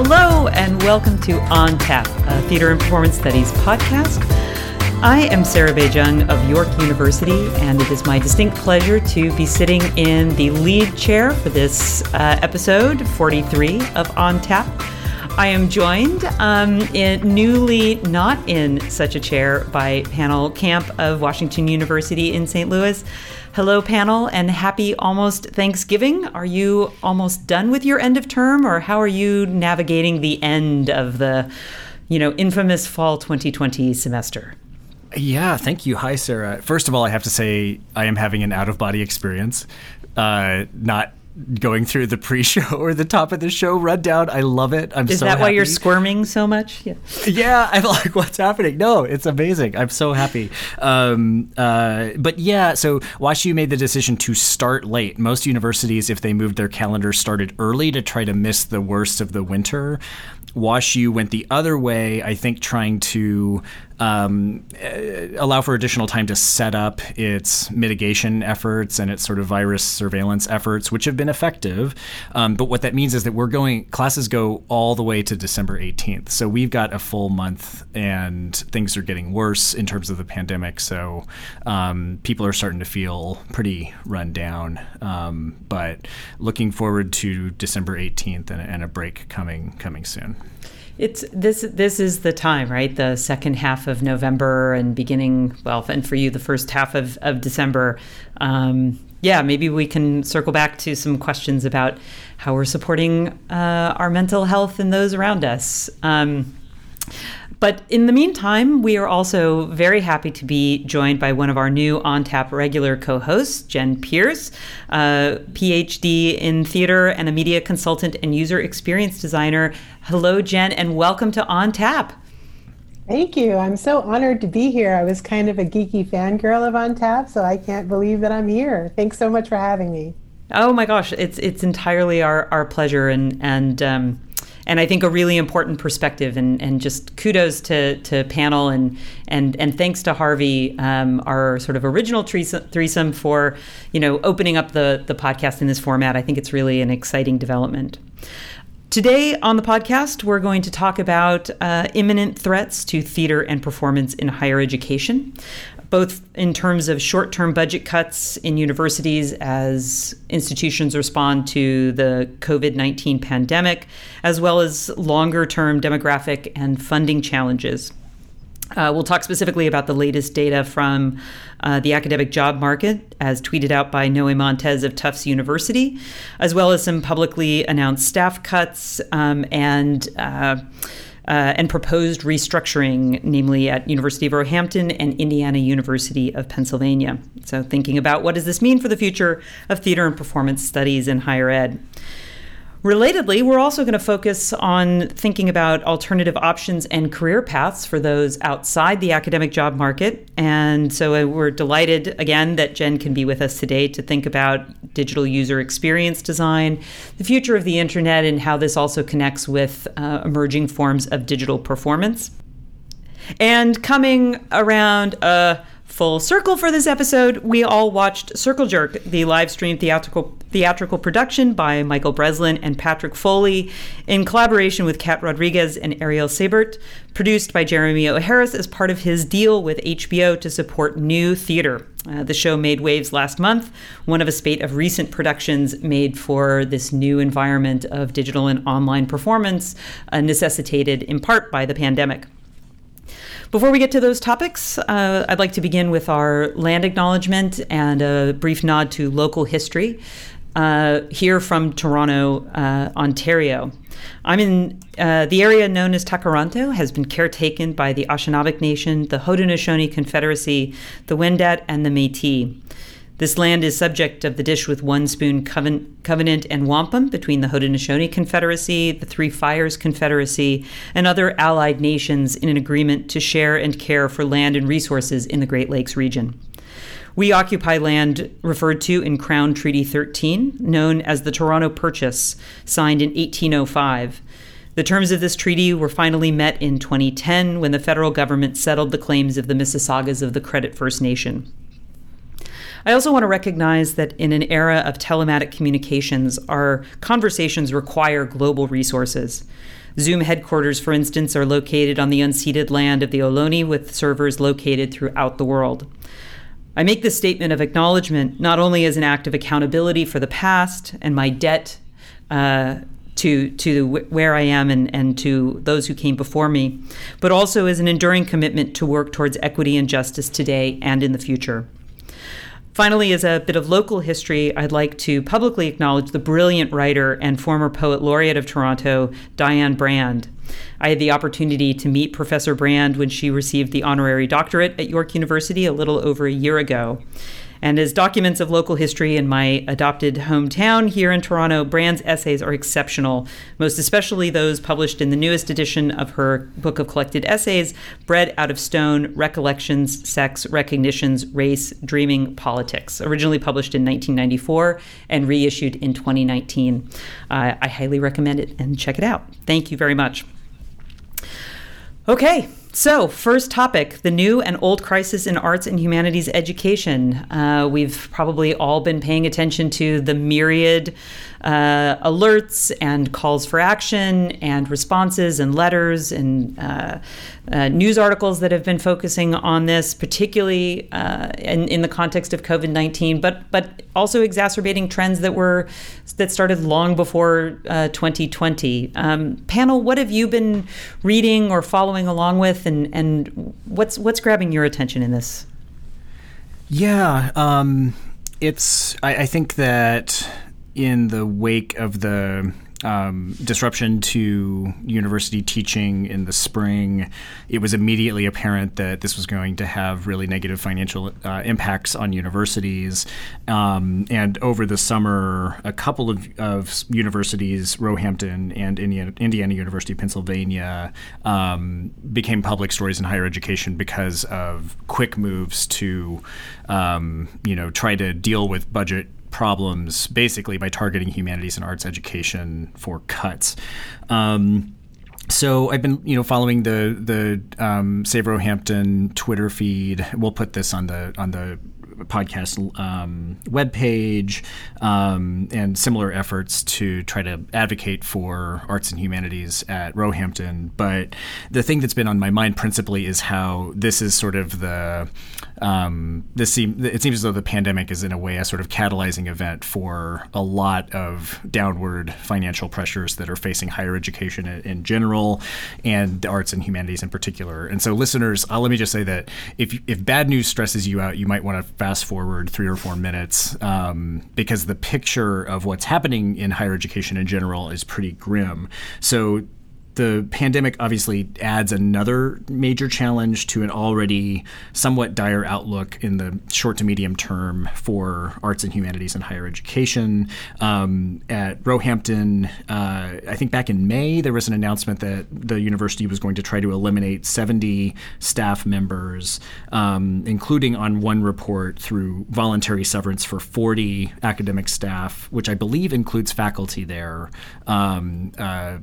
Hello, and welcome to On Tap, a theater and performance studies podcast. I am Sarah Bay-Cheng of York University, and it is my distinct pleasure to be sitting in the lead chair for this uh, episode 43 of On Tap. I am joined um, in, newly not in such a chair by Pannill Camp of Washington University in St. Louis. Hello, Pannill, and happy almost Thanksgiving. Are you almost done with your end of term, or how are you navigating the end of the, you know, infamous fall 2020 semester? Yeah, thank you. Hi, Sarah. First of all, I have to say I am having an out of body experience. Uh, not going through the pre-show or the top of the show rundown. I love it. I'm Is so that happy. why you're squirming so much? Yeah. yeah, I'm like, what's happening? No, it's amazing. I'm so happy. Um, uh, but yeah, so WashU made the decision to start late. Most universities, if they moved their calendar, started early to try to miss the worst of the winter. WashU went the other way, I think, trying to um, uh, allow for additional time to set up its mitigation efforts and its sort of virus surveillance efforts, which have been effective. Um, but what that means is that we're going, classes go all the way to December 18th. So we've got a full month and things are getting worse in terms of the pandemic. So um, people are starting to feel pretty run down. Um, but looking forward to December 18th and, and a break coming coming soon. It's this this is the time, right? The second half of November and beginning well, and for you the first half of, of December. Um, yeah, maybe we can circle back to some questions about how we're supporting uh, our mental health and those around us. Um, but in the meantime, we are also very happy to be joined by one of our new On Tap regular co hosts, Jen Pierce, PhD in theater and a media consultant and user experience designer. Hello, Jen, and welcome to On Tap. Thank you. I'm so honored to be here. I was kind of a geeky fangirl of On Tap, so I can't believe that I'm here. Thanks so much for having me. Oh my gosh, it's it's entirely our, our pleasure and and um, and I think a really important perspective. And, and just kudos to, to panel and and and thanks to Harvey, um, our sort of original threesome for you know opening up the the podcast in this format. I think it's really an exciting development. Today on the podcast, we're going to talk about uh, imminent threats to theater and performance in higher education both in terms of short term budget cuts in universities as institutions respond to the COVID 19 pandemic, as well as longer term demographic and funding challenges. Uh, we'll talk specifically about the latest data from uh, the academic job market, as tweeted out by Noe Montez of Tufts University, as well as some publicly announced staff cuts um, and uh, uh, and proposed restructuring, namely at University of Roehampton and Indiana University of Pennsylvania. So, thinking about what does this mean for the future of theater and performance studies in higher ed. Relatedly, we're also going to focus on thinking about alternative options and career paths for those outside the academic job market. And so uh, we're delighted again that Jen can be with us today to think about digital user experience design, the future of the internet, and how this also connects with uh, emerging forms of digital performance. And coming around a full circle for this episode, we all watched Circle Jerk, the live stream theatrical theatrical production by Michael Breslin and Patrick Foley in collaboration with Kat Rodriguez and Ariel Sibert, produced by Jeremy O. Harris as part of his deal with HBO to support new theater. Uh, the show made waves last month, one of a spate of recent productions made for this new environment of digital and online performance, uh, necessitated in part by the pandemic. Before we get to those topics, uh, I'd like to begin with our land acknowledgement and a brief nod to local history. Uh, here from Toronto, uh, Ontario. I'm in uh, the area known as Tkaronto has been caretaken by the Anishinaabeg Nation, the Haudenosaunee Confederacy, the Wendat, and the Métis. This land is subject of the Dish with One Spoon Covenant and Wampum between the Haudenosaunee Confederacy, the Three Fires Confederacy, and other allied nations in an agreement to share and care for land and resources in the Great Lakes region. We occupy land referred to in Crown Treaty 13, known as the Toronto Purchase, signed in 1805. The terms of this treaty were finally met in 2010 when the federal government settled the claims of the Mississaugas of the Credit First Nation. I also want to recognize that in an era of telematic communications, our conversations require global resources. Zoom headquarters, for instance, are located on the unceded land of the Ohlone with servers located throughout the world. I make this statement of acknowledgement not only as an act of accountability for the past and my debt uh, to to where I am and, and to those who came before me, but also as an enduring commitment to work towards equity and justice today and in the future. Finally, as a bit of local history, I'd like to publicly acknowledge the brilliant writer and former poet laureate of Toronto, Dionne Brand. I had the opportunity to meet Professor Brand when she received the honorary doctorate at York University a little over a year ago. And as documents of local history in my adopted hometown here in Toronto, Brand's essays are exceptional, most especially those published in the newest edition of her book of collected essays, Bread Out of Stone Recollections, Sex, Recognitions, Race, Dreaming, Politics, originally published in 1994 and reissued in 2019. Uh, I highly recommend it and check it out. Thank you very much. Okay, so, first topic the new and old crisis in arts and humanities education. Uh, we've probably all been paying attention to the myriad uh, alerts and calls for action and responses and letters and uh, uh, news articles that have been focusing on this, particularly uh, in, in the context of COVID nineteen, but but also exacerbating trends that were that started long before 2020. Uh, um, Pannill, what have you been reading or following along with, and and what's what's grabbing your attention in this? Yeah, um, it's I, I think that in the wake of the um, disruption to university teaching in the spring, it was immediately apparent that this was going to have really negative financial uh, impacts on universities. Um, and over the summer, a couple of, of universities, Roehampton and Indiana, Indiana University, Pennsylvania, um, became public stories in higher education because of quick moves to, um, you know, try to deal with budget problems basically by targeting humanities and arts education for cuts. Um, so I've been, you know, following the the um, Save Roehampton Twitter feed. We'll put this on the on the podcast um, webpage um, and similar efforts to try to advocate for arts and humanities at Roehampton. But the thing that's been on my mind principally is how this is sort of the um, this seem, it seems as though the pandemic is in a way a sort of catalyzing event for a lot of downward financial pressures that are facing higher education in, in general and the arts and humanities in particular. And so, listeners, uh, let me just say that if if bad news stresses you out, you might want to fast forward three or four minutes um, because the picture of what's happening in higher education in general is pretty grim. So the pandemic obviously adds another major challenge to an already somewhat dire outlook in the short to medium term for arts and humanities and higher education. Um, at Roehampton, uh, I think back in May, there was an announcement that the university was going to try to eliminate 70 staff members, um, including on one report through voluntary severance for 40 academic staff, which I believe includes faculty there. Um, uh,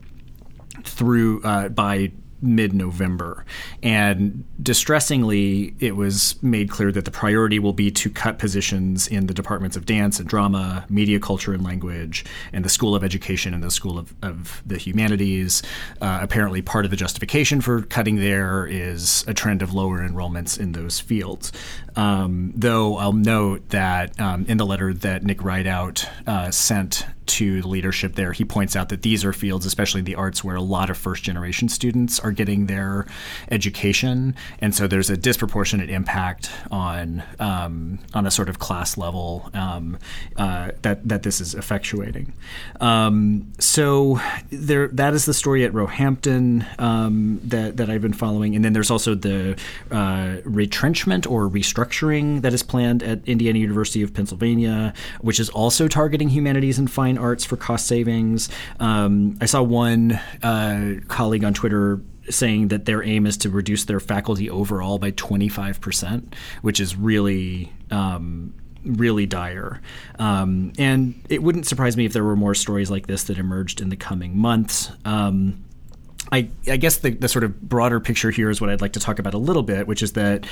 through uh, by mid November. And distressingly, it was made clear that the priority will be to cut positions in the departments of dance and drama, media, culture, and language, and the School of Education and the School of, of the Humanities. Uh, apparently, part of the justification for cutting there is a trend of lower enrollments in those fields. Um, though I'll note that um, in the letter that Nick Ridout uh, sent to the leadership there, he points out that these are fields, especially the arts, where a lot of first generation students are getting their education, and so there's a disproportionate impact on um, on a sort of class level um, uh, that that this is effectuating. Um, so there, that is the story at Roehampton um, that that I've been following, and then there's also the uh, retrenchment or restructuring that is planned at Indiana University of Pennsylvania, which is also targeting humanities and fine arts for cost savings. Um, I saw one uh, colleague on Twitter saying that their aim is to reduce their faculty overall by 25%, which is really. Um, really dire. Um, and it wouldn't surprise me if there were more stories like this that emerged in the coming months. Um, I, I, guess the, the, sort of broader picture here is what I'd like to talk about a little bit, which is that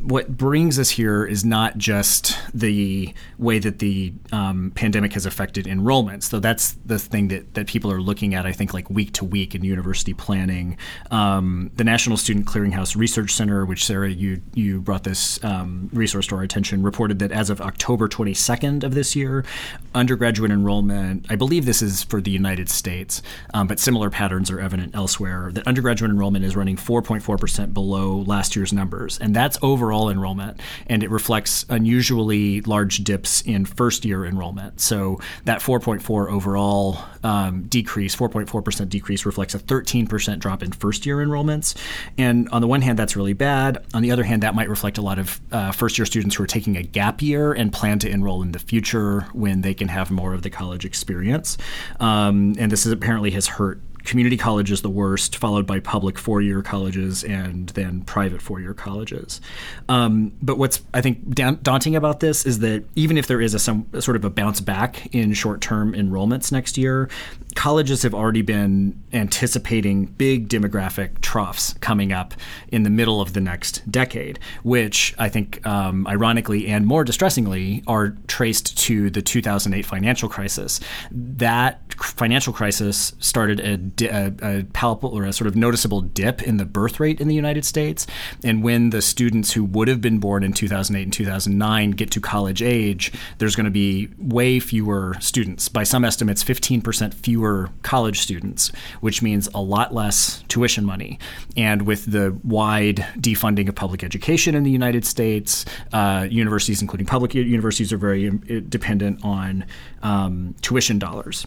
what brings us here is not just the way that the um, pandemic has affected enrollments, though that's the thing that, that people are looking at, I think, like week to week in university planning. Um, the National Student Clearinghouse Research Center, which Sarah, you, you brought this um, resource to our attention, reported that as of October 22nd of this year, undergraduate enrollment, I believe this is for the United States, um, but similar patterns are evident elsewhere elsewhere that undergraduate enrollment is running 4.4% below last year's numbers. And that's overall enrollment. And it reflects unusually large dips in first year enrollment. So that 4.4 overall um, decrease, 4.4% decrease, reflects a 13% drop in first year enrollments. And on the one hand, that's really bad. On the other hand, that might reflect a lot of uh, first year students who are taking a gap year and plan to enroll in the future when they can have more of the college experience. Um, and this is, apparently has hurt community college is the worst, followed by public four year colleges and then private four year colleges. Um, but what's I think daunting about this is that even if there is a some sort of a bounce back in short term enrollments next year, colleges have already been anticipating big demographic troughs coming up in the middle of the next decade, which I think, um, ironically and more distressingly, are traced to the 2008 financial crisis. That financial crisis started a, a, a palpable or a sort of noticeable dip in the birth rate in the United States. And when the students who would have been born in 2008 and 2009 get to college age, there's going to be way fewer students. By some estimates, 15% fewer college students, which means a lot less tuition money. And with the wide defunding of public education in the United States, uh, universities, including public universities, are very um, dependent on um, tuition dollars.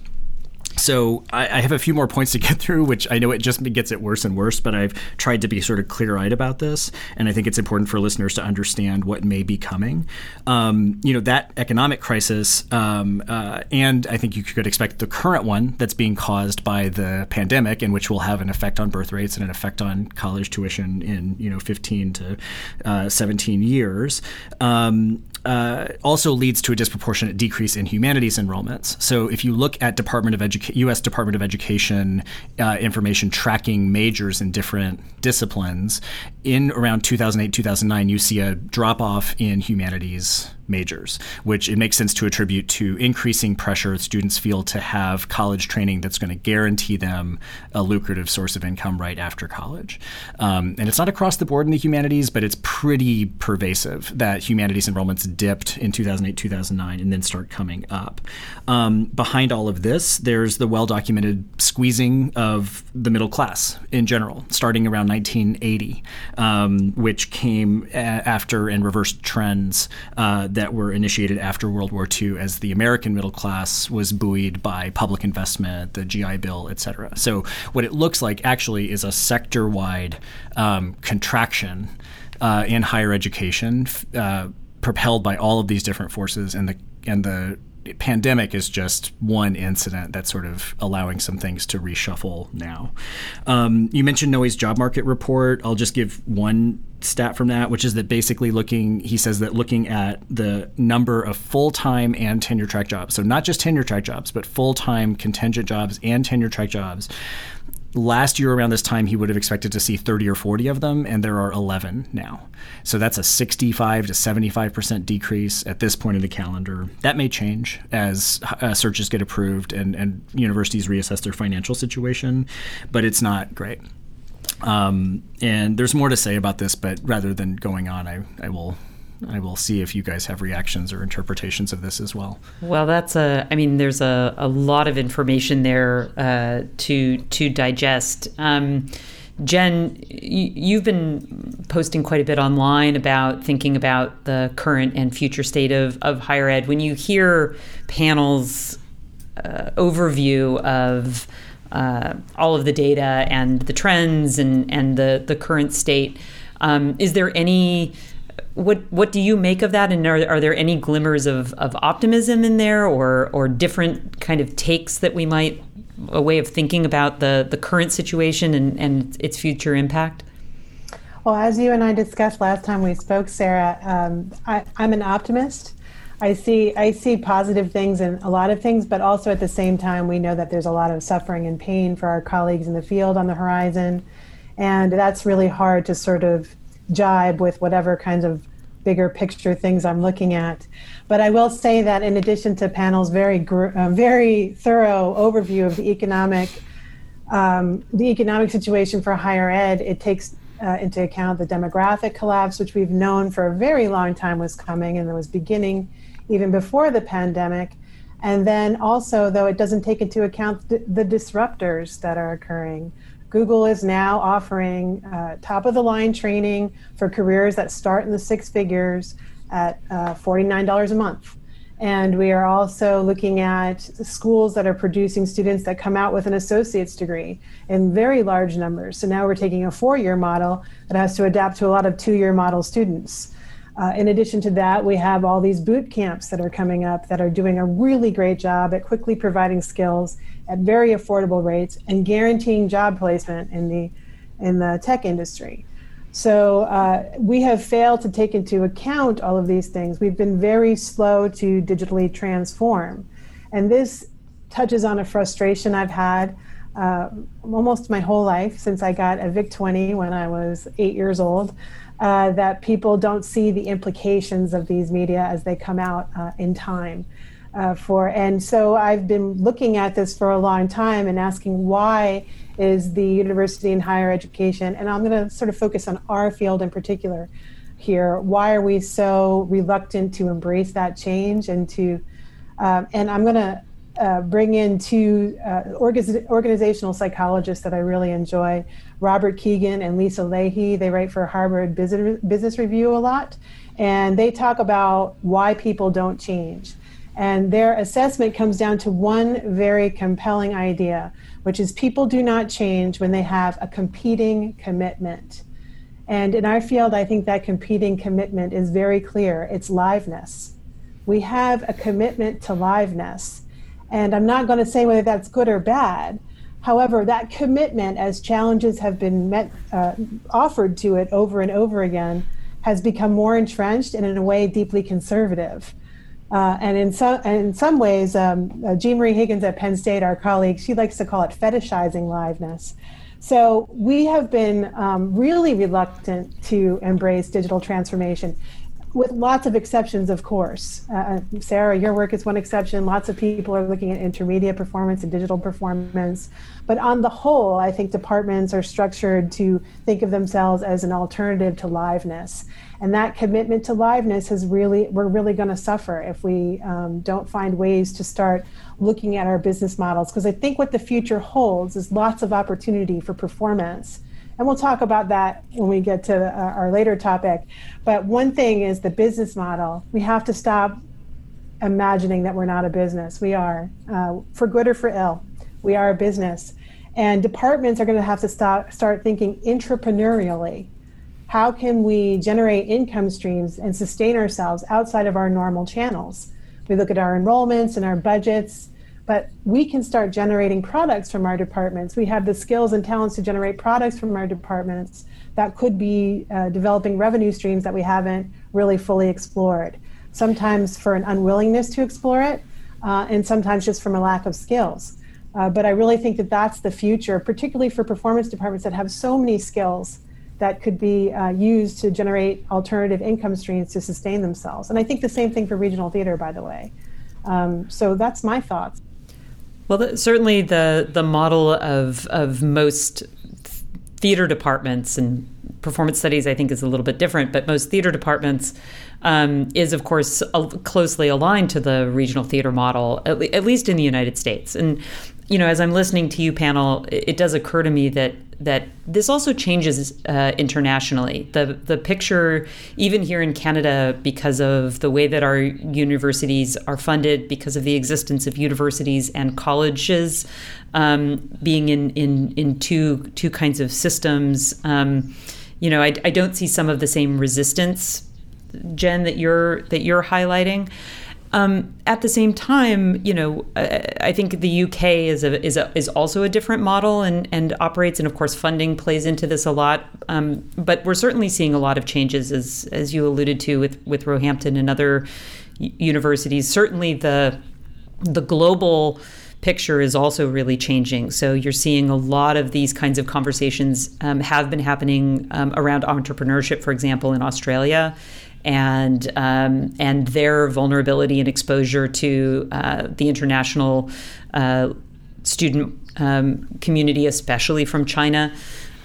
So I, I, have a few more points to get through, which I know it just gets it worse and worse, but I've tried to be sort of clear-eyed about this, and I think it's important for listeners to understand what may be coming. Um, you know, that economic crisis, um, uh, and I think you could expect the current one that's being caused by the pandemic, and which will have an effect on birth rates and an effect on college tuition in you know 15 to uh, 17 years. Um, uh, also leads to a disproportionate decrease in humanities enrollments. So if you look at Department of Educa- U.S. Department of Education uh, information tracking majors in different disciplines, in around 2008 2009, you see a drop off in humanities majors, which it makes sense to attribute to increasing pressure students feel to have college training that's going to guarantee them a lucrative source of income right after college. Um, and it's not across the board in the humanities, but it's pretty pervasive that humanities enrollments dipped in 2008, 2009, and then start coming up. Um, behind all of this, there's the well documented squeezing of the middle class in general, starting around 1980, um, which came a- after and reversed trends uh, that were initiated after World War II as the American middle class was buoyed by public investment, the GI Bill, et cetera. So, what it looks like actually is a sector wide um, contraction uh, in higher education. Uh, propelled by all of these different forces and the and the pandemic is just one incident that's sort of allowing some things to reshuffle now. Um, you mentioned Noe's job market report. I'll just give one stat from that, which is that basically looking, he says that looking at the number of full time and tenure track jobs, so not just tenure track jobs, but full time contingent jobs and tenure track jobs, last year around this time he would have expected to see 30 or 40 of them and there are 11 now. So that's a 65 to 75% decrease at this point in the calendar. That may change as uh, searches get approved and, and universities reassess their financial situation but it's not great. Um, and there's more to say about this but rather than going on i, I will I will see if you guys have reactions or interpretations of this as well. Well, that's a. I mean, there's a, a lot of information there uh, to to digest. Um, Jen, you've been posting quite a bit online about thinking about the current and future state of, of higher ed. When you hear Pannill's uh, overview of uh, all of the data and the trends and, and the, the current state, um, is there any what what do you make of that? And are, are there any glimmers of, of optimism in there, or or different kind of takes that we might a way of thinking about the the current situation and, and its future impact? Well, as you and I discussed last time we spoke, Sarah, um, I, am an optimist. I see I see positive things in a lot of things, but also at the same time we know that there's a lot of suffering and pain for our colleagues in the field on the horizon. And that's really hard to sort of jibe with whatever kinds of bigger picture things I'm looking at. But I will say that in addition to Pannill's very uh, very thorough overview of the economic um, the economic situation for higher ed, it takes uh, into account the demographic collapse, which we've known for a very long time was coming and was beginning even before the pandemic. And then also, though it doesn't take into account the disruptors that are occurring. Google is now offering uh, top of the line training for careers that start in the six figures at uh, $49 a month. And we are also looking at schools that are producing students that come out with an associate's degree in very large numbers. So now we're taking a four year model that has to adapt to a lot of two year model students. Uh, in addition to that, we have all these boot camps that are coming up that are doing a really great job at quickly providing skills at very affordable rates and guaranteeing job placement in the in the tech industry. So uh, we have failed to take into account all of these things. We've been very slow to digitally transform, and this touches on a frustration I've had uh, almost my whole life since I got a VIC 20 when I was eight years old uh, that people don't see the implications of these media as they come out uh, in time. Uh, for and so I've been looking at this for a long time and asking why is the university and higher education and I'm going to sort of focus on our field in particular here. Why are we so reluctant to embrace that change and to um, and I'm going to uh, bring in two uh, organizational psychologists that I really enjoy Robert Kegan and Lisa Lahey. They write for Harvard Business Review a lot, and they talk about why people don't change. And their assessment comes down to one very compelling idea, which is people do not change when they have a competing commitment. And in our field, I think that competing commitment is very clear it's liveness. We have a commitment to liveness. And I'm not going to say whether that's good or bad, However, that commitment, as challenges have been met, uh, offered to it over and over again, has become more entrenched and, in a way, deeply conservative. Uh, and in some, in some ways, um, uh, Jeanmarie Higgins at Penn State, our colleague, she likes to call it fetishizing liveness. So we have been um, really reluctant to embrace digital transformation with lots of exceptions, of course. Uh, uh, Sarah, your work is one exception. Lots of people are looking at intermediate performance and digital performance. But on the whole, I think departments are structured to think of themselves as an alternative to liveness. And that commitment to liveness is really, we're really going to suffer if we um, don't find ways to start looking at our business models. Because I think what the future holds is lots of opportunity for performance and we'll talk about that when we get to uh, our later topic. But one thing is the business model. We have to stop imagining that we're not a business. We are, uh, for good or for ill. We are a business. And departments are going to have to stop, start thinking entrepreneurially. How can we generate income streams and sustain ourselves outside of our normal channels? We look at our enrollments and our budgets but we can start generating products from our departments. We have the skills and talents to generate products from our departments that could be uh, developing revenue streams that we haven't really fully explored. Sometimes for an unwillingness to explore it, uh, and sometimes just from a lack of skills. Uh, but I really think that that's the future, particularly for performance departments that have so many skills that could be uh, used to generate alternative income streams to sustain themselves. And I think the same thing for regional theater, by the way. Um, so that's my thoughts. Well, the, certainly the the model of of most theater departments and performance studies, I think, is a little bit different. But most theater departments um, is, of course, closely aligned to the regional theater model, at, le- at, least in the United States. And you know, as I'm listening to you, Pannill, it, it does occur to me that that this also changes uh, internationally. The the picture, even here in Canada, because of the way that our universities are funded, because of the existence of universities and colleges um, being in, in in two two kinds of systems. Um, you know, I, I don't see some of the same resistance, Jen, that you're that you're highlighting. Um, at the same time, you know, I, think the UK is a, is a, is also a different model and and operates, and of course, funding plays into this a lot. Um, but we're certainly seeing a lot of changes, as as you alluded to with with Roehampton and other universities. Certainly, the the global picture is also really changing. So you're seeing a lot of these kinds of conversations um, have been happening um, around entrepreneurship, for example, in Australia. And um, and their vulnerability and exposure to uh, the international uh, student um, community, especially from China,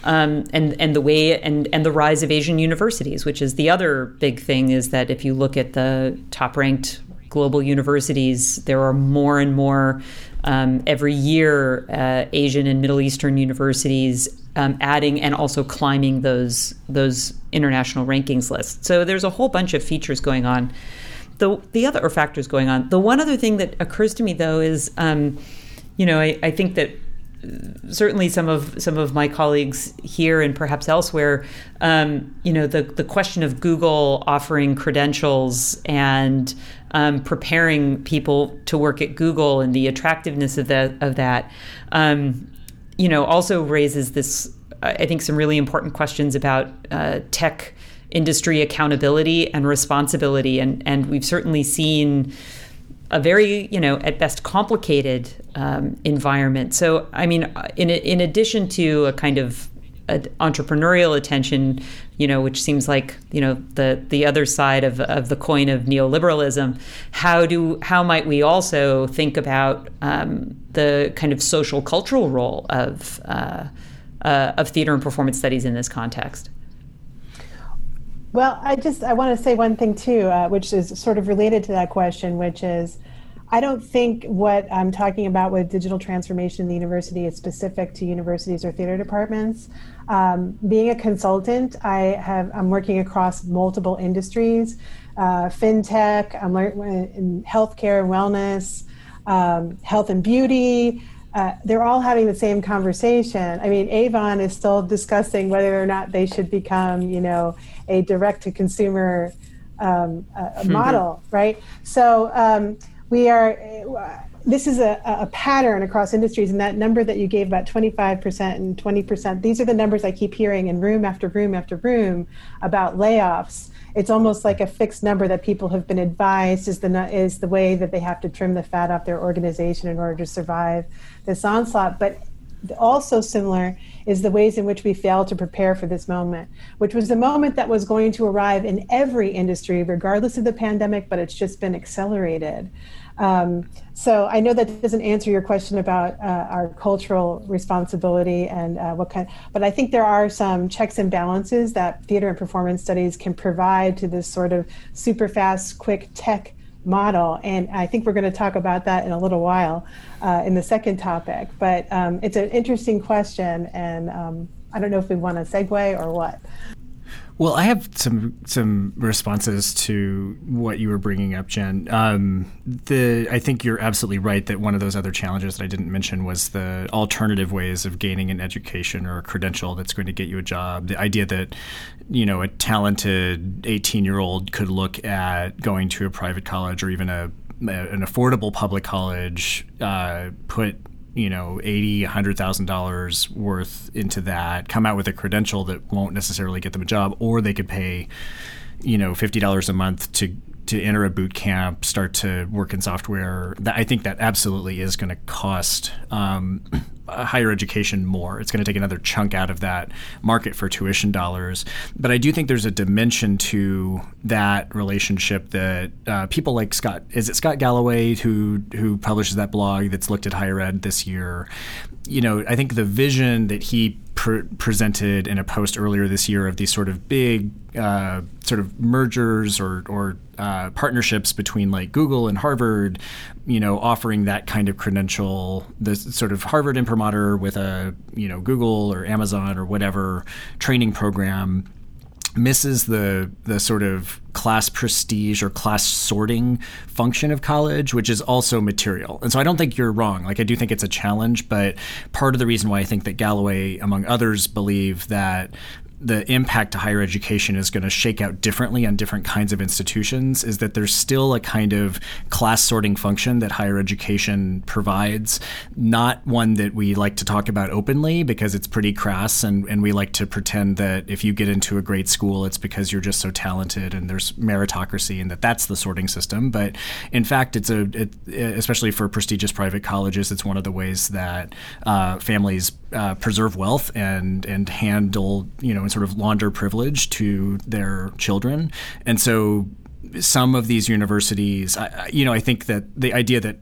um, and and the way and and the rise of Asian universities, which is the other big thing, is that if you look at the top ranked global universities, there are more and more um, every year uh, Asian and Middle Eastern universities um, adding and also climbing those those international rankings lists. So there's a whole bunch of features going on. The the other or factors going on. The one other thing that occurs to me though is, um, you know, I, I think that certainly some of some of my colleagues here and perhaps elsewhere, um, you know, the the question of Google offering credentials and um, preparing people to work at Google and the attractiveness of that of that, um, you know, also raises this. I think some really important questions about uh, tech industry accountability and responsibility, and and we've certainly seen a very, you know, at best complicated um, environment. So, I mean, in in addition to a kind of entrepreneurial attention, you know, which seems like you know the the other side of, of the coin of neoliberalism. How do how might we also think about um, the kind of social cultural role of uh, uh, of theater and performance studies in this context? Well, I just I want to say one thing too, uh, which is sort of related to that question, which is I don't think what I'm talking about with digital transformation in the university is specific to universities or theater departments. Um, being a consultant, I have I'm working across multiple industries, uh, fintech, I'm in healthcare and wellness, um, health and beauty, uh, they're all having the same conversation. I mean, Avon is still discussing whether or not they should become, you know, a direct-to-consumer um, mm-hmm. model, right? So um, we are. Uh, this is a, a, pattern across industries, and that number that you gave about 25% and 20%, these are the numbers I keep hearing in room after room after room about layoffs it's almost like a fixed number that people have been advised is the is the way that they have to trim the fat off their organization in order to survive this onslaught. But also similar is the ways in which we fail to prepare for this moment, which was the moment that was going to arrive in every industry, regardless of the pandemic, but it's just been accelerated. Um, so I know that doesn't answer your question about uh, our cultural responsibility and uh, what kind, but I think there are some checks and balances that theater and performance studies can provide to this sort of super fast, quick tech model. And I think we're going to talk about that in a little while uh, in the second topic. But um, it's an interesting question, and um, I don't know if we want to segue or what. Well, I have some some responses to what you were bringing up, Jen. Um, the I think you're absolutely right that one of those other challenges that I didn't mention was the alternative ways of gaining an education or a credential that's going to get you a job. The idea that you know a talented 18 year old could look at going to a private college or even a an affordable public college, uh, put you know, eighty, hundred thousand dollars worth into that, come out with a credential that won't necessarily get them a job, or they could pay, you know, fifty dollars a month to to enter a boot camp, start to work in software. That, I think that absolutely is going to cost um, higher education more. It's going to take another chunk out of that market for tuition dollars. But I do think there's a dimension to that relationship that uh, people like Scott is it Scott Galloway who who publishes that blog that's looked at higher ed this year. You know, I think the vision that he presented in a post earlier this year of these sort of big uh, sort of mergers or, or uh, partnerships between like Google and Harvard, you know, offering that kind of credential, the sort of Harvard imprimatur with a you know Google or Amazon or whatever training program misses the the sort of class prestige or class sorting function of college, which is also material. And so I don't think you're wrong. Like I do think it's a challenge, but part of the reason why I think that Galloway, among others, believe that the impact to higher education is going to shake out differently on different kinds of institutions is that there's still a kind of class sorting function that higher education provides, not one that we like to talk about openly because it's pretty crass and, and we like to pretend that if you get into a great school, it's because you're just so talented and there's meritocracy and that that's the sorting system. But in fact, it's a, it, especially for prestigious private colleges, it's one of the ways that uh, families uh, preserve wealth and and handle you know sort of launder privilege to their children, and so some of these universities, I, you know, I think that the idea that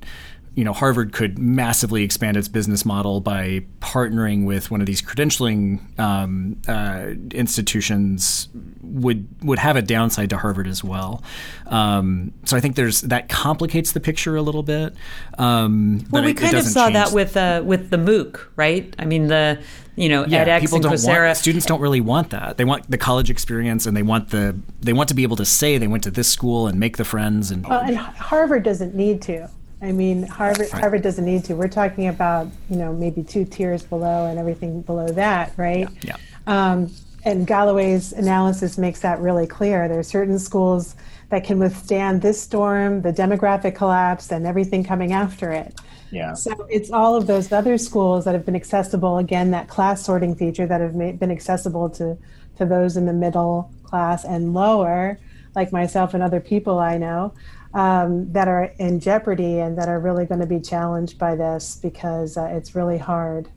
you know Harvard could massively expand its business model by partnering with one of these credentialing um, uh, institutions would would have a downside to Harvard as well. Um, so I think there's that complicates the picture a little bit. Um, well, we it, kind it of saw that with uh, with the MOOC, right? I mean the you know yeah, edX people and don't Coursera. Want, students don't really want that. They want the college experience, and they want the they want to be able to say they went to this school and make the friends. And well, and Harvard doesn't need to. I mean, Harvard right. Harvard doesn't need to. We're talking about you know maybe two tiers below and everything below that, right? Yeah. yeah. Um, and Galloway's analysis makes that really clear. There are certain schools that can withstand this storm, the demographic collapse, and everything coming after it. Yeah. So it's all of those other schools that have been accessible. Again, that class sorting feature that have made, been accessible to to those in the middle class and lower, like myself and other people I know um, that are in jeopardy and that are really going to be challenged by this because uh, it's really hard.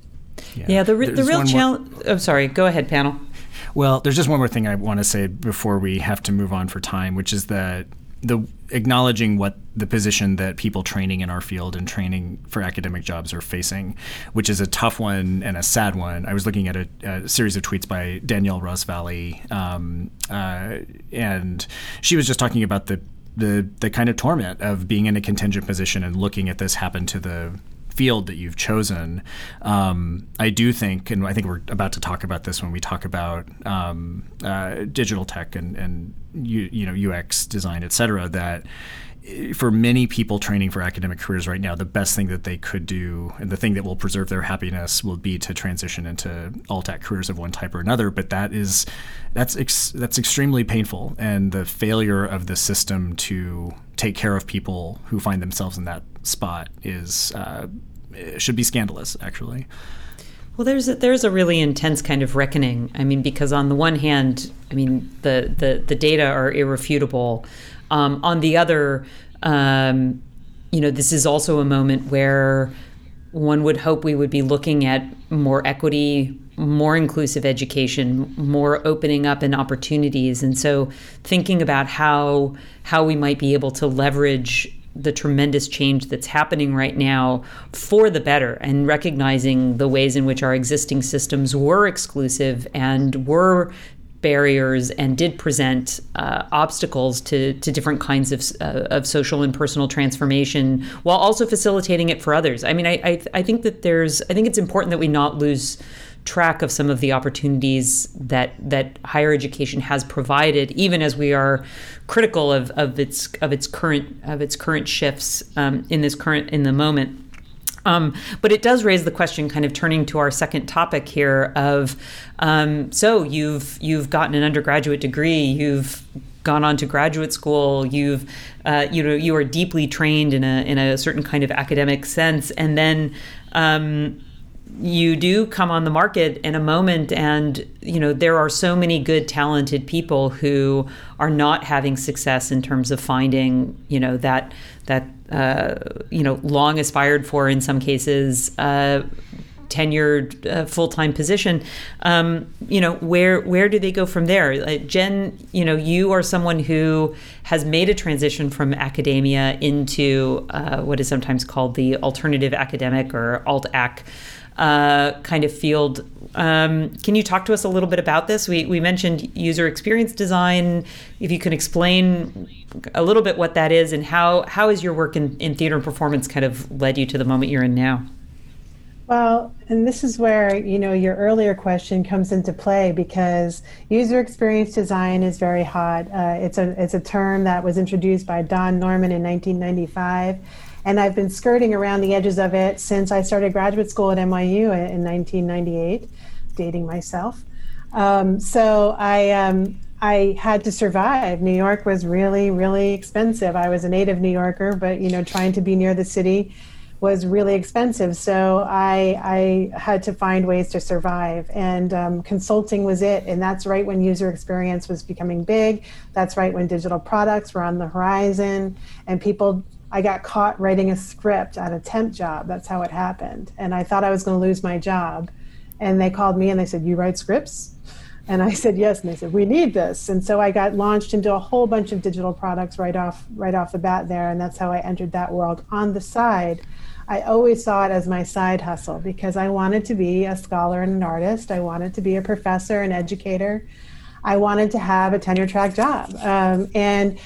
Yeah, yeah the, re- the real challenge. I'm oh, sorry, go ahead, Pannill. Well, there's just one more thing I want to say before we have to move on for time, which is that the acknowledging what the position that people training in our field and training for academic jobs are facing, which is a tough one and a sad one. I was looking at a, a series of tweets by Danielle Rosvally, um, uh, and she was just talking about the the the kind of torment of being in a contingent position and looking at this happen to the field that you've chosen. Um, I do think, and I think we're about to talk about this when we talk about um, uh, digital tech and and you, you know UX design, et cetera, that for many people training for academic careers right now, the best thing that they could do and the thing that will preserve their happiness will be to transition into alt-ac careers of one type or another. But that is that's ex- that's extremely painful, and the failure of the system to take care of people who find themselves in that spot is uh, should be scandalous, actually. Well, there's a, there's a really intense kind of reckoning. I mean, because on the one hand, I mean the the, the data are irrefutable. Um, on the other, um, you know, this is also a moment where one would hope we would be looking at more equity, more inclusive education, more opening up and opportunities. And so thinking about how how we might be able to leverage the tremendous change that's happening right now for the better and recognizing the ways in which our existing systems were exclusive and were barriers and did present uh, obstacles to, to different kinds of, uh, of social and personal transformation while also facilitating it for others. I mean, I, I, I think that there's, I think it's important that we not lose track of some of the opportunities that that higher education has provided, even as we are critical of, of its of its current of its current shifts um, in this current in the moment. Um, but it does raise the question, kind of turning to our second topic here of, um, so you've you've gotten an undergraduate degree, you've gone on to graduate school, you've uh, you know you are deeply trained in a in a certain kind of academic sense, and then. Um, you do come on the market in a moment and you know there are so many good talented people who are not having success in terms of finding you know that that uh, you know long aspired for in some cases uh, tenured uh, full-time position um, you know where where do they go from there? Jen you know you are someone who has made a transition from academia into uh, what is sometimes called the alternative academic or alt-ac uh, kind of field. Um, can you talk to us a little bit about this? We, we mentioned user experience design. If you can explain a little bit what that is and how, how has your work in, in theater and performance kind of led you to the moment you're in now? Well, and this is where you know your earlier question comes into play because user experience design is very hot. Uh, it's a it's a term that was introduced by Don Norman in 1995, and I've been skirting around the edges of it since I started graduate school at NYU in 1998, dating myself. Um, so I um, I had to survive. New York was really really expensive. I was a native New Yorker, but you know trying to be near the city was really expensive. So I, I had to find ways to survive, and um, consulting was it. And that's right when user experience was becoming big. That's right when digital products were on the horizon, and people. I got caught writing a script at a temp job. That's how it happened, and I thought I was going to lose my job. And they called me and they said, "You write scripts?" And I said yes, and they said we need this, and so I got launched into a whole bunch of digital products right off right off the bat there, and that's how I entered that world on the side. I always saw it as my side hustle because I wanted to be a scholar and an artist. I wanted to be a professor and educator. I wanted to have a tenure track job. Um, and,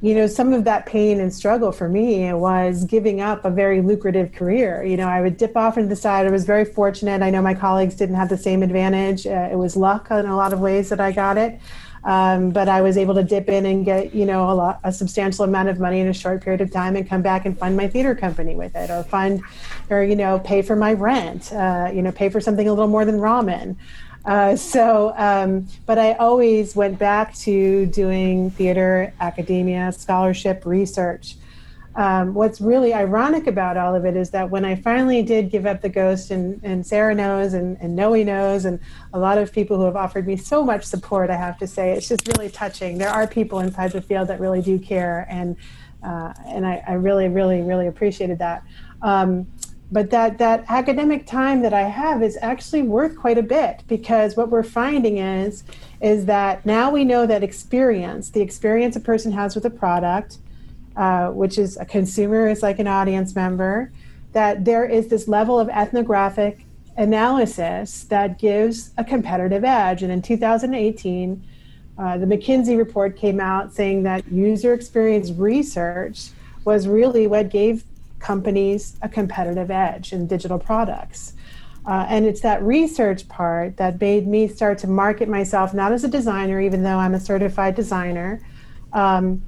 you know, some of that pain and struggle for me was giving up a very lucrative career. You know, I would dip off into the side. I was very fortunate. I know my colleagues didn't have the same advantage. Uh, it was luck in a lot of ways that I got it. Um, but I was able to dip in and get, you know, a, lot, a substantial amount of money in a short period of time and come back and fund my theater company with it or fund or, you know, pay for my rent, uh, you know, pay for something a little more than ramen. Uh, so, um, but I always went back to doing theater, academia, scholarship, research um, what's really ironic about all of it is that when I finally did give up the ghost, and, and Sarah knows, and, and Noe knows, and a lot of people who have offered me so much support, I have to say, it's just really touching. There are people inside the field that really do care, and uh, and I, I, really, really, really appreciated that. Um, but that that academic time that I have is actually worth quite a bit because what we're finding is is that now we know that experience, the experience a person has with a product uh, which is a consumer is like an audience member, that there is this level of ethnographic analysis that gives a competitive edge. And in 2018, uh, the McKinsey report came out saying that user experience research was really what gave companies a competitive edge in digital products. Uh, and it's that research part that made me start to market myself not as a designer, even though I'm a certified designer, um,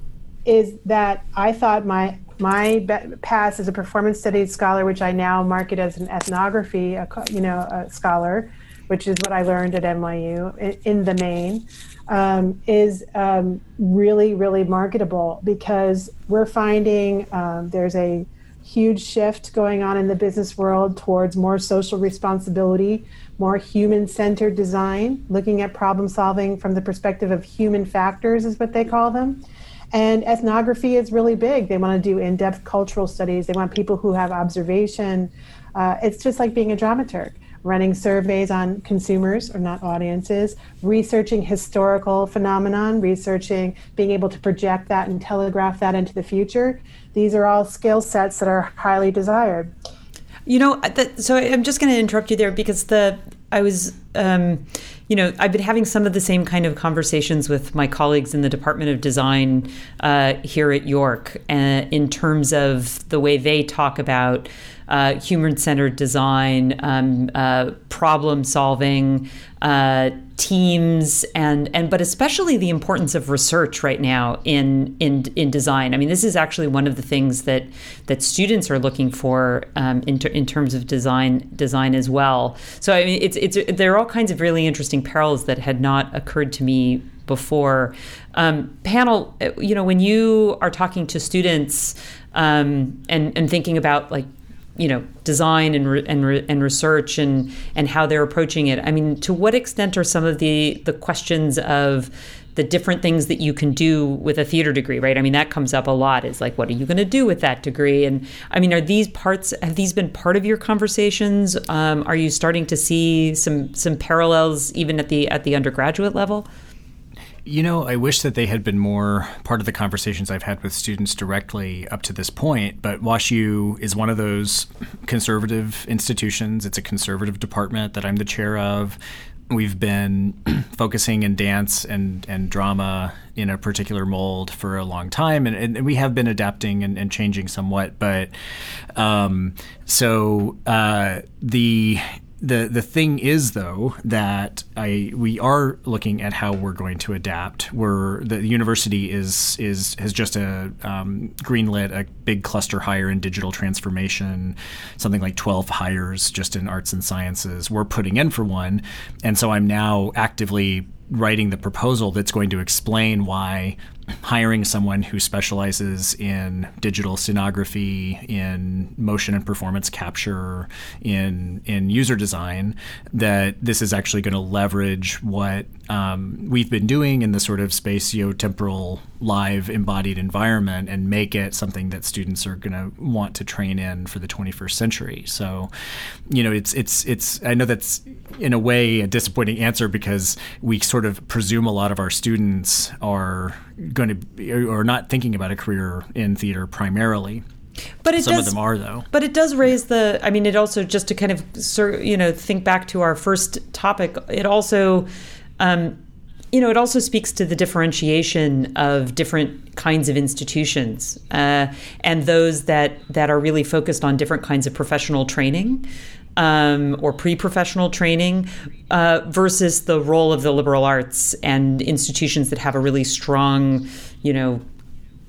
is that I thought my my past as a performance studies scholar, which I now market as an ethnography, a, you know, a scholar, which is what I learned at NYU in, in the main, um, is um, really, really marketable because we're finding um, there's a huge shift going on in the business world towards more social responsibility, more human centered design, looking at problem solving from the perspective of human factors, is what they call them. And ethnography is really big. They want to do in depth cultural studies, they want people who have observation. Uh, it's just like being a dramaturg running surveys on consumers or not audiences, researching historical phenomenon, researching being able to project that and telegraph that into the future. These are all skill sets that are highly desired. You know, so I'm just going to interrupt you there because the I was um, you know, I've been having some of the same kind of conversations with my colleagues in the Department of Design uh, here at York uh, in terms of the way they talk about uh, human centered design, um, uh, problem solving, uh, teams, and and but especially the importance of research right now in in in design. I mean, this is actually one of the things that that students are looking for um, in ter- in terms of design design as well. So I mean, it's it's there are all kinds of really interesting parallels that had not occurred to me before. Um, Pannill, you know, when you are talking to students um, and and thinking about like you know design and re- and, re- and research and and how they're approaching it. I mean to what extent are some of the the questions of the different things that you can do with a theater degree right? I mean that comes up a lot is like what are you going to do with that degree? And i mean are these parts have these been part of your conversations? Um, are you starting to see some some parallels even at the at the undergraduate level you know, I wish that they had been more part of the conversations I've had with students directly up to this point. But WashU is one of those conservative institutions. It's a conservative department that I'm the chair of. We've been focusing in dance and, and drama in a particular mold for a long time, and, and we have been adapting and, and changing somewhat. But um, so uh, the the the thing is though that I we are looking at how we're going to adapt. We're the university is is has just a um, greenlit a big cluster hire in digital transformation, something like twelve hires just in arts and sciences. We're putting in for one, and so I'm now actively writing the proposal that's going to explain why hiring someone who specializes in digital scenography, in motion and performance capture, in in user design, that this is actually going to leverage what um, we've been doing in the sort of spatio-temporal live embodied environment and make it something that students are going to want to train in for the 21st century. So, you know, it's it's it's I know that's in a way a disappointing answer because we sort of presume a lot of our students are going to be, or not thinking about a career in theater primarily. But it some does, of them are though. But it does raise the. I mean, it also just to kind of you know think back to our first topic. It also. Um, you know, it also speaks to the differentiation of different kinds of institutions uh, and those that that are really focused on different kinds of professional training um, or pre-professional training uh, versus the role of the liberal arts and institutions that have a really strong, you know,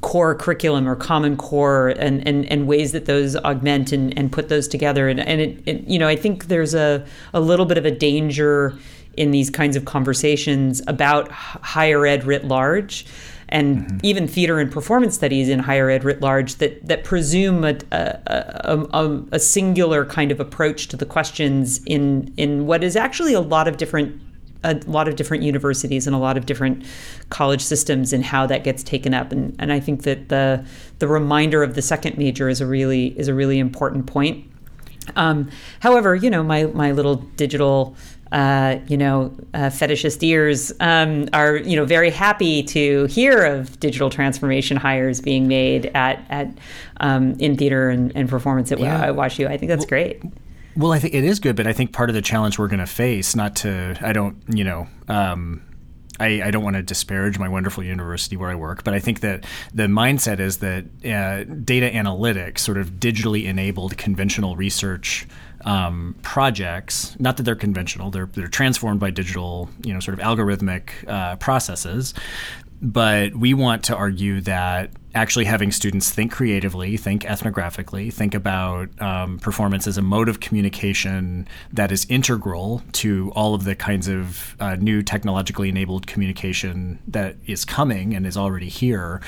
core curriculum or common core and, and, and ways that those augment and, and put those together. And, and it, it, you know, I think there's a, a little bit of a danger in these kinds of conversations about higher ed writ large and mm-hmm. even theater and performance studies in higher ed writ large that that presume a, a, a, a, singular kind of approach to the questions in in what is actually a lot of different a lot of different universities and a lot of different college systems and how that gets taken up and and I think that the the reminder of the second major is a really is a really important point. Um, however, you know my my little digital uh, you know, uh, fetishist ears um, are, you know, very happy to hear of digital transformation hires being made at at um, in theater and, and performance at yeah. WashU. I think that's well, great. Well, I think it is good, but I think part of the challenge we're going to face, not to, I don't, you know. Um, I, I, don't want to disparage my wonderful university where I work, but I think that the mindset is that uh, data analytics, sort of digitally enabled conventional research um, projects, not that they're conventional, they're, they're transformed by digital, you know, sort of algorithmic uh, processes. But we want to argue that actually having students think creatively, think ethnographically, think about um, performance as a mode of communication that is integral to all of the kinds of uh, new technologically enabled communication that is coming and is already here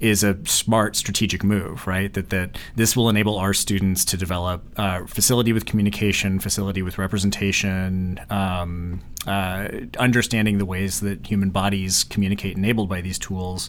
is a smart strategic move, right? That that this will enable our students to develop uh, facility with communication, facility with representation. Um, uh, understanding the ways that human bodies communicate enabled by these tools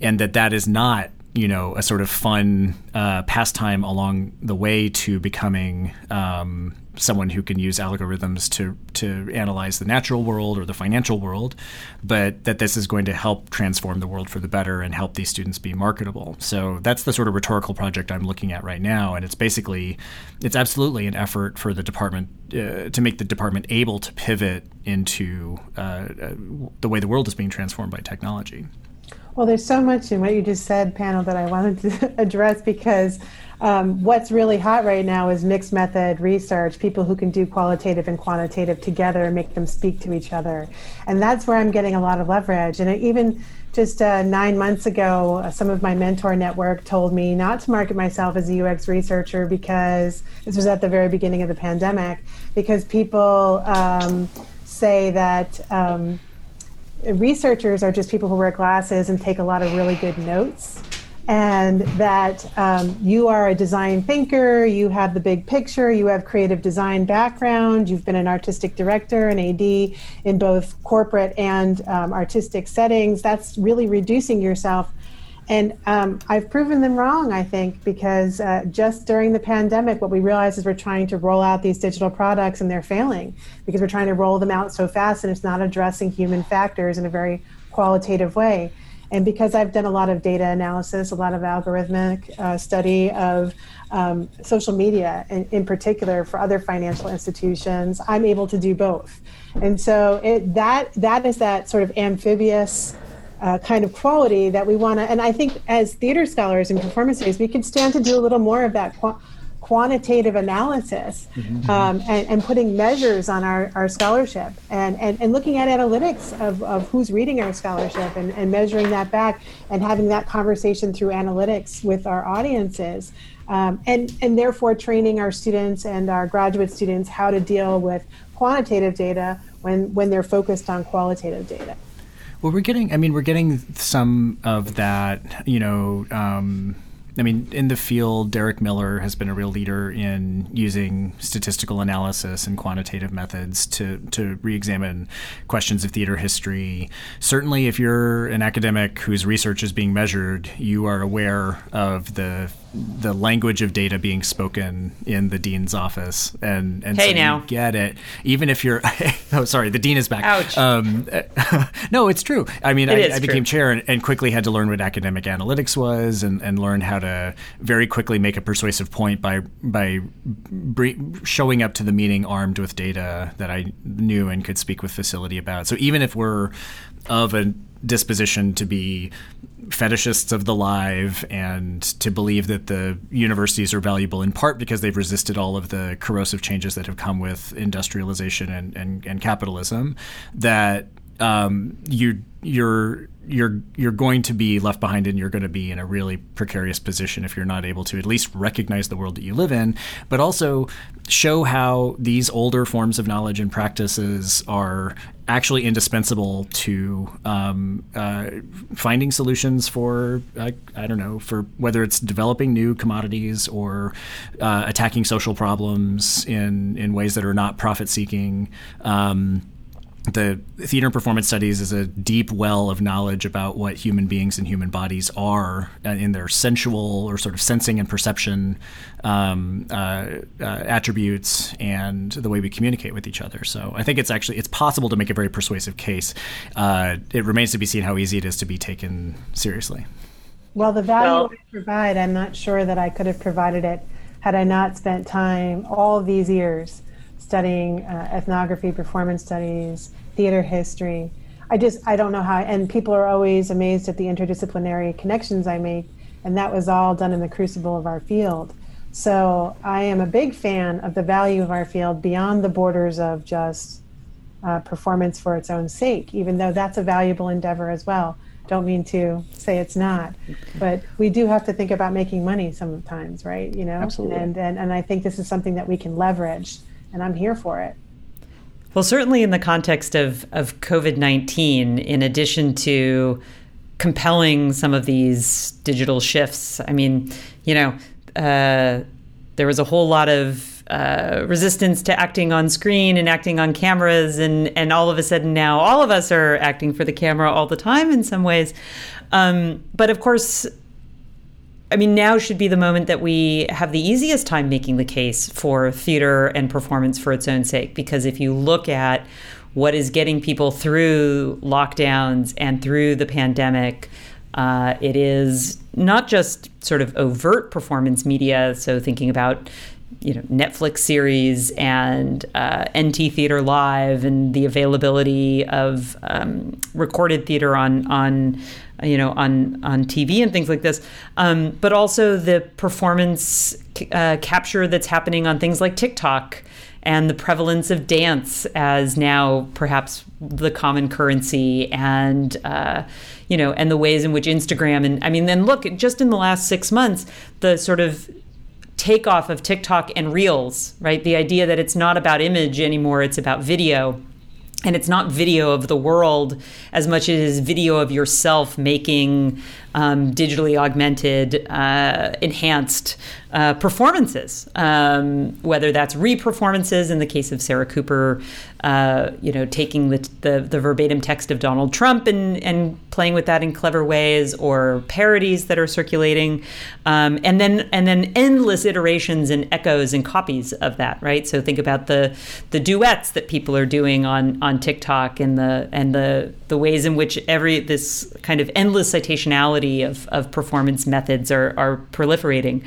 and that that is not you know a sort of fun uh, pastime along the way to becoming um, someone who can use algorithms to to analyze the natural world or the financial world, but that this is going to help transform the world for the better and help these students be marketable. So that's the sort of rhetorical project I'm looking at right now, and it's basically it's absolutely an effort for the department uh, to make the department able to pivot into uh, uh the way the world is being transformed by technology. Well, there's so much in what you just said, Pannill, that I wanted to address because um, what's really hot right now is mixed method research, people who can do qualitative and quantitative together and make them speak to each other. And that's where I'm getting a lot of leverage. And even just uh, nine months ago, some of my mentor network told me not to market myself as a UX researcher because this was at the very beginning of the pandemic, because people um, say that. Um, researchers are just people who wear glasses and take a lot of really good notes and that um, you are a design thinker, you have the big picture, you have creative design background, you've been an artistic director, an AD in both corporate and um, artistic settings. That's really reducing yourself and um, I've proven them wrong, I think, because uh, just during the pandemic, what we realized is we're trying to roll out these digital products and they're failing because we're trying to roll them out so fast and it's not addressing human factors in a very qualitative way. And because I've done a lot of data analysis, a lot of algorithmic uh, study of um, social media in, in, particular for other financial institutions, I'm able to do both. And so it, that that is that sort of amphibious uh, kind of quality that we want to. And I think as theater scholars and performance studies, we could stand to do a little more of that quantitative analysis mm-hmm. um, and, and, putting measures on our, our scholarship and, and, and looking at analytics of, of who's reading our scholarship and, and measuring that back and having that conversation through analytics with our audiences. Um, and, and therefore training our students and our graduate students how to deal with quantitative data when, when they're focused on qualitative data. Well, we're getting, I mean, we're getting some of that, you know, um, I mean, in the field, Derek Miller has been a real leader in using statistical analysis and quantitative methods to, to re examine questions of theater history. Certainly, if you're an academic whose research is being measured, you are aware of the the language of data being spoken in the dean's office, and and hey so now get it. Even if you're, oh sorry, the dean is back. Ouch. Um, no, it's true. I mean, I, I, became true. chair and, and, quickly had to learn what academic analytics was, and, and learn how to very quickly make a persuasive point by by showing up to the meeting armed with data that I knew and could speak with facility about. So even if we're of a disposition to be fetishists of the live and to believe that the universities are valuable in part because they've resisted all of the corrosive changes that have come with industrialization and, and, and capitalism, that um, you you're you're you're going to be left behind and you're going to be in a really precarious position if you're not able to at least recognize the world that you live in, but also show how these older forms of knowledge and practices are actually indispensable to um, uh, finding solutions for I, I, don't know for whether it's developing new commodities or uh, attacking social problems in in ways that are not profit seeking. Um, the theater and performance studies is a deep well of knowledge about what human beings and human bodies are uh, in their sensual or sort of sensing and perception um, uh, uh, attributes and the way we communicate with each other. So I think it's actually it's possible to make a very persuasive case. Uh, it remains to be seen how easy it is to be taken seriously. Well, the value well, I provide, I'm not sure that I could have provided it had I not spent time all these years studying uh, ethnography, performance studies, theater history. I just I don't know how. And people are always amazed at the interdisciplinary connections I make, and that was all done in the crucible of our field. So I am a big fan of the value of our field beyond the borders of just uh, performance for its own sake, even though that's a valuable endeavor as well. Don't mean to say it's not, but we do have to think about making money sometimes, right? You know, Absolutely. And and and I think this is something that we can leverage and I'm here for it. Well, certainly in the context of, of COVID 19, in addition to compelling some of these digital shifts, I mean, you know, uh, there was a whole lot of uh, resistance to acting on screen and acting on cameras, and, and all of a sudden now all of us are acting for the camera all the time in some ways. Um, but of course, I mean, now should be the moment that we have the easiest time making the case for theater and performance for its own sake. Because if you look at what is getting people through lockdowns and through the pandemic, uh, it is not just sort of overt performance media. So thinking about you know Netflix series and uh, NT Theater Live and the availability of um, recorded theater on on you know on on TV and things like this, um, but also the performance uh, capture that's happening on things like TikTok and the prevalence of dance as now perhaps the common currency and uh, you know and the ways in which Instagram and I mean then look just in the last six months the sort of takeoff of TikTok and Reels, right? The idea that it's not about image anymore, it's about video. And it's not video of the world as much as it is video of yourself making um, digitally augmented, uh, enhanced uh, performances, um, whether that's re-performances in the case of Sarah Cooper, uh, you know, taking the, the, the verbatim text of Donald Trump and and playing with that in clever ways, or parodies that are circulating, um, and then and then endless iterations and echoes and copies of that, right? So think about the the duets that people are doing on on TikTok and the and the the ways in which every this kind of endless citationality of, of performance methods are, are proliferating,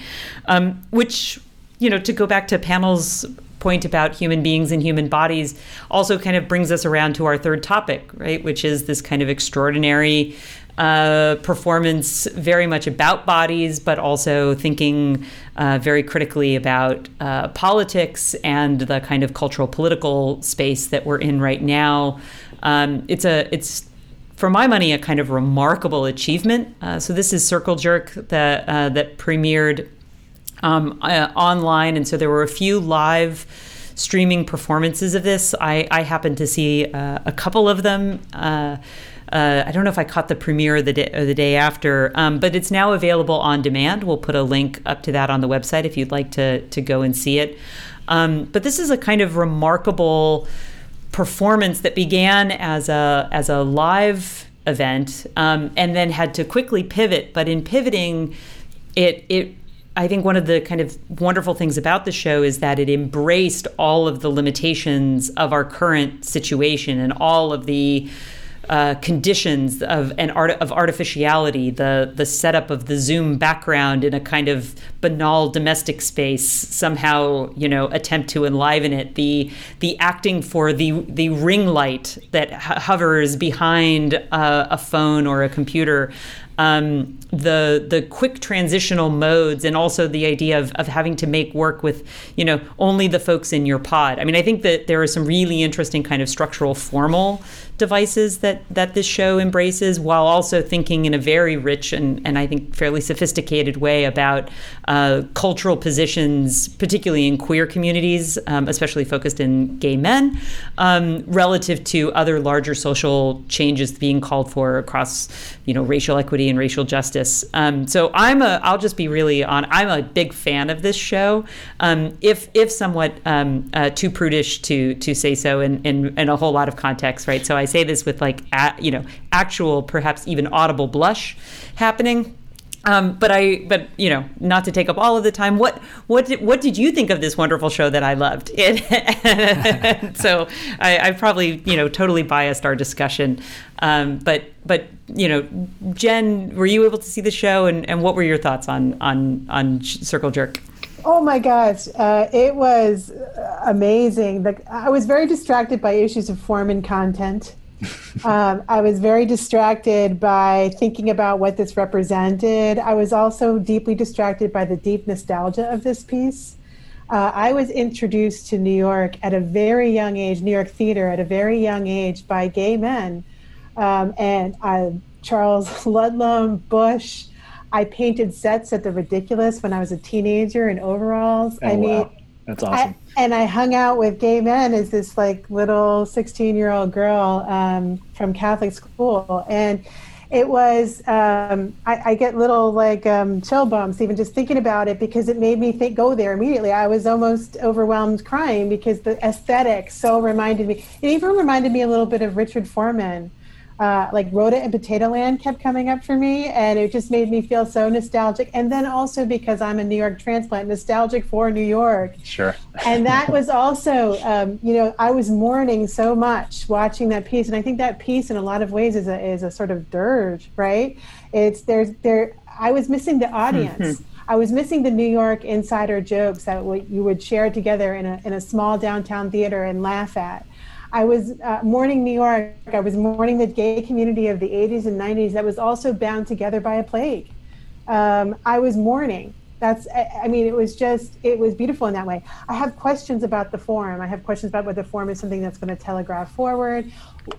um, which you know to go back to Pannill's point about human beings and human bodies also kind of brings us around to our third topic, right? Which is this kind of extraordinary uh, performance very much about bodies, but also thinking uh, very critically about uh, politics and the kind of cultural political space that we're in right now. Um, it's a it's for my money a kind of remarkable achievement. Uh, so this is Circle Jerk that uh, that premiered um, uh, online, and so there were a few live streaming performances of this. I, I happened to see a couple of them. Uh, I don't know if I caught the premiere the day, or the day after, um, but it's now available on demand. We'll put a link up to that on the website if you'd like to to go and see it. Um, but this is a kind of remarkable performance that began as a as a live event um, and then had to quickly pivot. But in pivoting, it it I think one of the kind of wonderful things about the show is that it embraced all of the limitations of our current situation and all of the uh, conditions of an art of artificiality, the the setup of the Zoom background in a kind of banal domestic space somehow you know attempt to enliven it. The the acting for the the ring light that hovers behind uh, a phone or a computer um, the the quick transitional modes and also the idea of, of having to make work with you know only the folks in your pod. I mean, I think that there are some really interesting kind of structural formal devices that that this show embraces, while also thinking in a very rich and and I think fairly sophisticated way about uh, cultural positions, particularly in queer communities, um, especially focused in gay men, um, relative to other larger social changes being called for across you know racial equity and racial justice. Um, so I'm a, I'll just be really on. I'm a big fan of this show. Um, if if somewhat um, uh, too prudish to to say so in, in, in a whole lot of context, right? So I say this with like a, you know actual, perhaps even audible blush happening. Um, but I, but you know, not to take up all of the time. What, what, did, what did you think of this wonderful show that I loved? It, so I, I probably, you know, totally biased our discussion. Um, but, but you know, Jen, were you able to see the show, and, and what were your thoughts on on on Circle Jerk? Oh my gosh, uh, it was amazing. The, I was very distracted by issues of form and content. um, I was very distracted by thinking about what this represented. I was also deeply distracted by the deep nostalgia of this piece. Uh, I was introduced to New York at a very young age, New York theater at a very young age by gay men. Um, and I, Charles Ludlam, Busch, I painted sets at the Ridiculous when I was a teenager in overalls. Oh, I mean, wow. that's awesome. I, and I hung out with gay men as this like little 16 year old girl um, from Catholic school. And it was, um, I, I, get little like um, chill bumps even just thinking about it because it made me think, go there immediately. I was almost overwhelmed crying because the aesthetic so reminded me. It even reminded me a little bit of Richard Foreman uh, like Rhoda and Potatoland kept coming up for me, and it just made me feel so nostalgic. And then also because I'm a New York transplant, nostalgic for New York. Sure. and that was also, um, you know, I was mourning so much watching that piece, and I think that piece, in a lot of ways, is a is a sort of dirge, right? It's there's there. I was missing the audience. Mm-hmm. I was missing the New York insider jokes that you would share together in a in a small downtown theater and laugh at. I was uh, mourning New York. I was mourning the gay community of the 80s and 90s that was also bound together by a plague. Um, I was mourning. That's, I mean, it was just, it was beautiful in that way. I have questions about the form. I have questions about whether the form is something that's going to telegraph forward.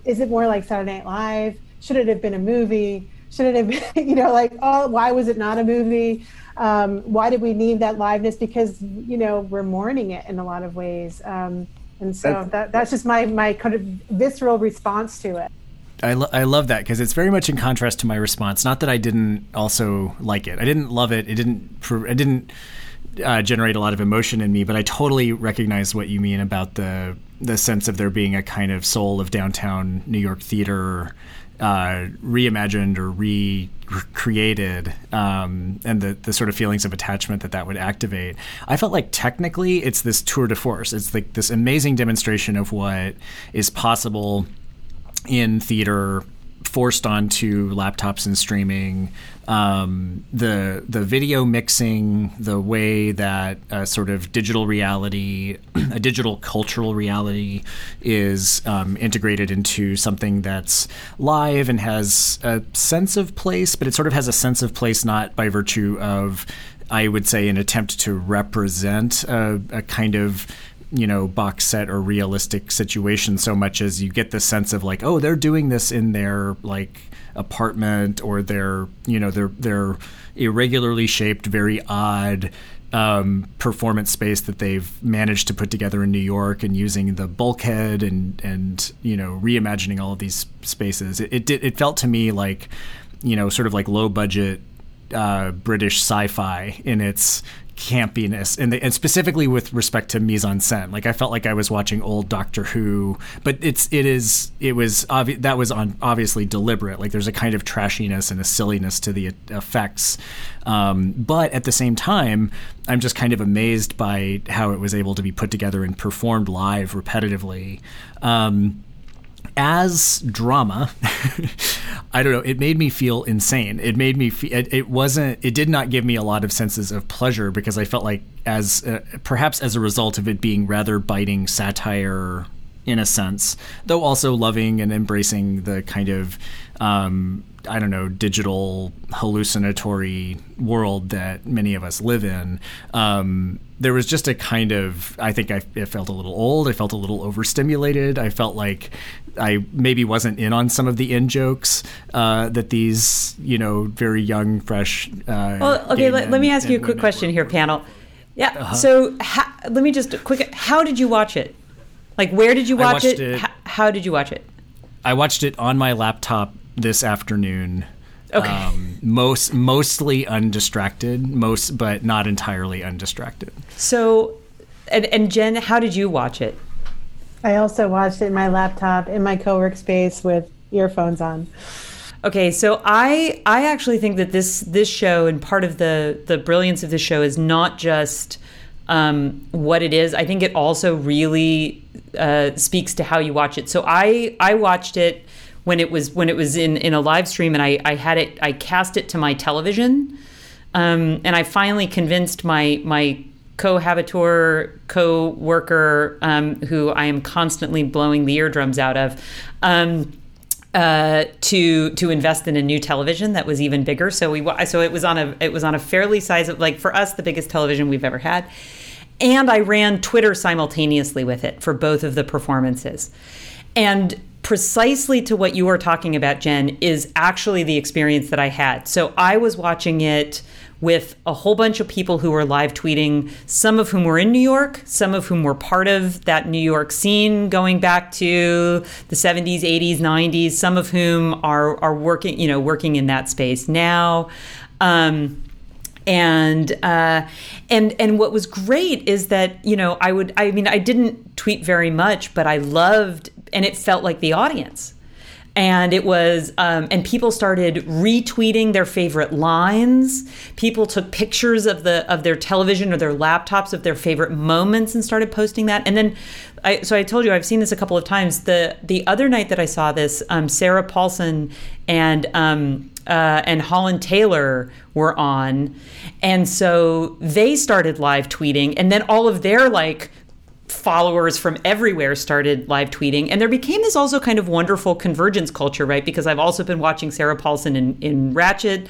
Is it more like Saturday Night Live? Should it have been a movie? Should it have been, you know, like, oh, why was it not a movie? Um, why did we need that liveness? Because, you know, we're mourning it in a lot of ways. Um, and so that's, that, that's just my, my kind of visceral response to it. I, lo- I love that because it's very much in contrast to my response. Not that I didn't also like it. I didn't love it. It didn't. It didn't uh, generate a lot of emotion in me. But I totally recognize what you mean about the the sense of there being a kind of soul of downtown New York theater uh, reimagined or recreated, um, and the the sort of feelings of attachment that that would activate. I felt like technically it's this tour de force. It's like this amazing demonstration of what is possible in theater forced onto laptops and streaming. Um, the the video mixing, the way that a sort of digital reality, a digital cultural reality, is um, integrated into something that's live and has a sense of place, but it sort of has a sense of place not by virtue of I would say an attempt to represent a, a kind of you know box set or realistic situation so much as you get the sense of like oh they're doing this in their like apartment or their you know their their irregularly shaped very odd um, performance space that they've managed to put together in New York and using the bulkhead and and you know reimagining all of these spaces. It it, did, it felt to me like you know sort of like low budget uh, British sci-fi in its campiness and, the, and specifically with respect to mise en scène. Like i felt like i was watching old doctor who but it's it is it was obvi- that was on obviously deliberate. Like there's a kind of trashiness and a silliness to the effects. Um, but at the same time i'm just kind of amazed by how it was able to be put together and performed live repetitively. Um, as drama, I don't know. It made me feel insane. It made me feel. It, it, wasn't. It did not give me a lot of senses of pleasure because I felt like, as uh, perhaps as a result of it being rather biting satire in a sense, though also loving and embracing the kind of um, I don't know, digital hallucinatory world that many of us live in. Um, there was just a kind of, I think I, I, felt a little old. I felt a little overstimulated. I felt like I maybe wasn't in on some of the in jokes uh, that these, you know, very young, fresh. Uh, well, okay, let, let, me ask you a quick question here, Pannill. Yeah. Uh-huh. So let me just quick. How did you watch it? Like, where did you watch it? it. How, how did you watch it? I watched it on my laptop this afternoon. Okay. Um, most mostly undistracted, most but not entirely undistracted. So, and, and Jen, how did you watch it? I also watched it in my laptop in my co-work space with earphones on. Okay, so I I actually think that this this show and part of the the brilliance of this show is not just um, what it is. I think it also really uh, speaks to how you watch it. So I I watched it when it was when it was in in a live stream, and I I had it I cast it to my television, um, and I finally convinced my my cohabitor, co-worker, um, who I am constantly blowing the eardrums out of. Um, uh, to to invest in a new television that was even bigger. So we so it was on a it was on a fairly size of like for us the biggest television we've ever had, and I ran Twitter simultaneously with it for both of the performances, and precisely to what you are talking about, Jen, is actually the experience that I had. So I was watching it with a whole bunch of people who were live tweeting, some of whom were in New York, some of whom were part of that New York scene going back to the 70s, 80s, 90s, some of whom are are working, you know, working in that space now. Um, and uh, and and what was great is that you know I would I mean I didn't tweet very much, but I loved and it felt like the audience and it was um, and people started retweeting their favorite lines. People took pictures of the of their television or their laptops of their favorite moments and started posting that. And then I, so I told you I've seen this a couple of times. The the other night that I saw this, um, Sarah Paulson and um, uh, and Holland Taylor were on, and so they started live tweeting, and then all of their like followers from everywhere started live tweeting. And there became this also kind of wonderful convergence culture right? Because i've also been watching sarah paulson in, in ratched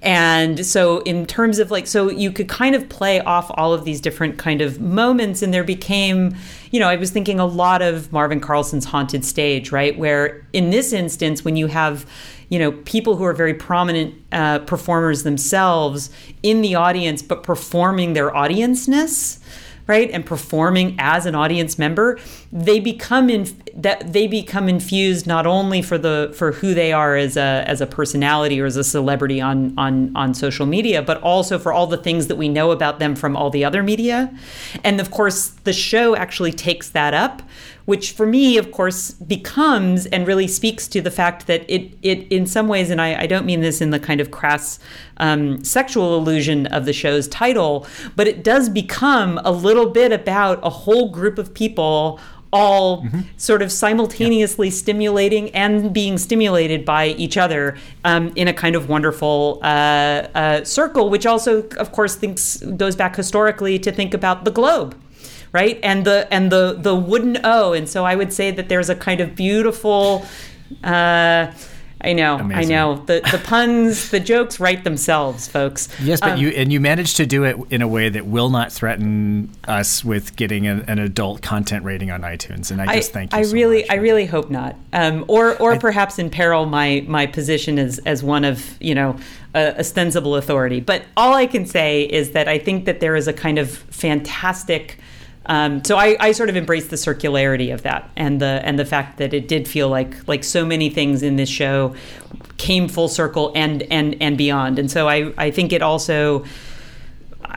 and so in terms of like so you could kind of play off all of these different kind of moments. And there became you know i was thinking a lot of marvin carlson's haunted stage right? Where in this instance when you have you know people who are very prominent uh, performers themselves in the audience but performing their audienceness right and performing as an audience member they become in that they become infused not only for the for who they are as a as a personality or as a celebrity on on on social media but also for all the things that we know about them from all the other media. And of course the show actually takes that up which for me, of course, becomes and really speaks to the fact that it, it in some ways, and I, I don't mean this in the kind of crass um, sexual illusion of the show's title, but it does become a little bit about a whole group of people all mm-hmm. sort of simultaneously yeah. stimulating and being stimulated by each other um, in a kind of wonderful uh, uh, circle, which also, of course, thinks goes back historically to think about the globe right and the and the the wooden o and so i would say that there's a kind of beautiful uh, I know, Amazing. I know. The the puns, the jokes write themselves, folks. Yes, but um, you and you managed to do it in a way that will not threaten us with getting an, an adult content rating on iTunes. And I just I, thank you. I so really, much. I really hope not. Um, or or I, perhaps imperil my my position as as one of you know a ostensible authority. But all I can say is that I think that there is a kind of fantastic um, so I, I, sort of embraced the circularity of that and the and the fact that it did feel like like so many things in this show came full circle and and and beyond. And so I I think it also.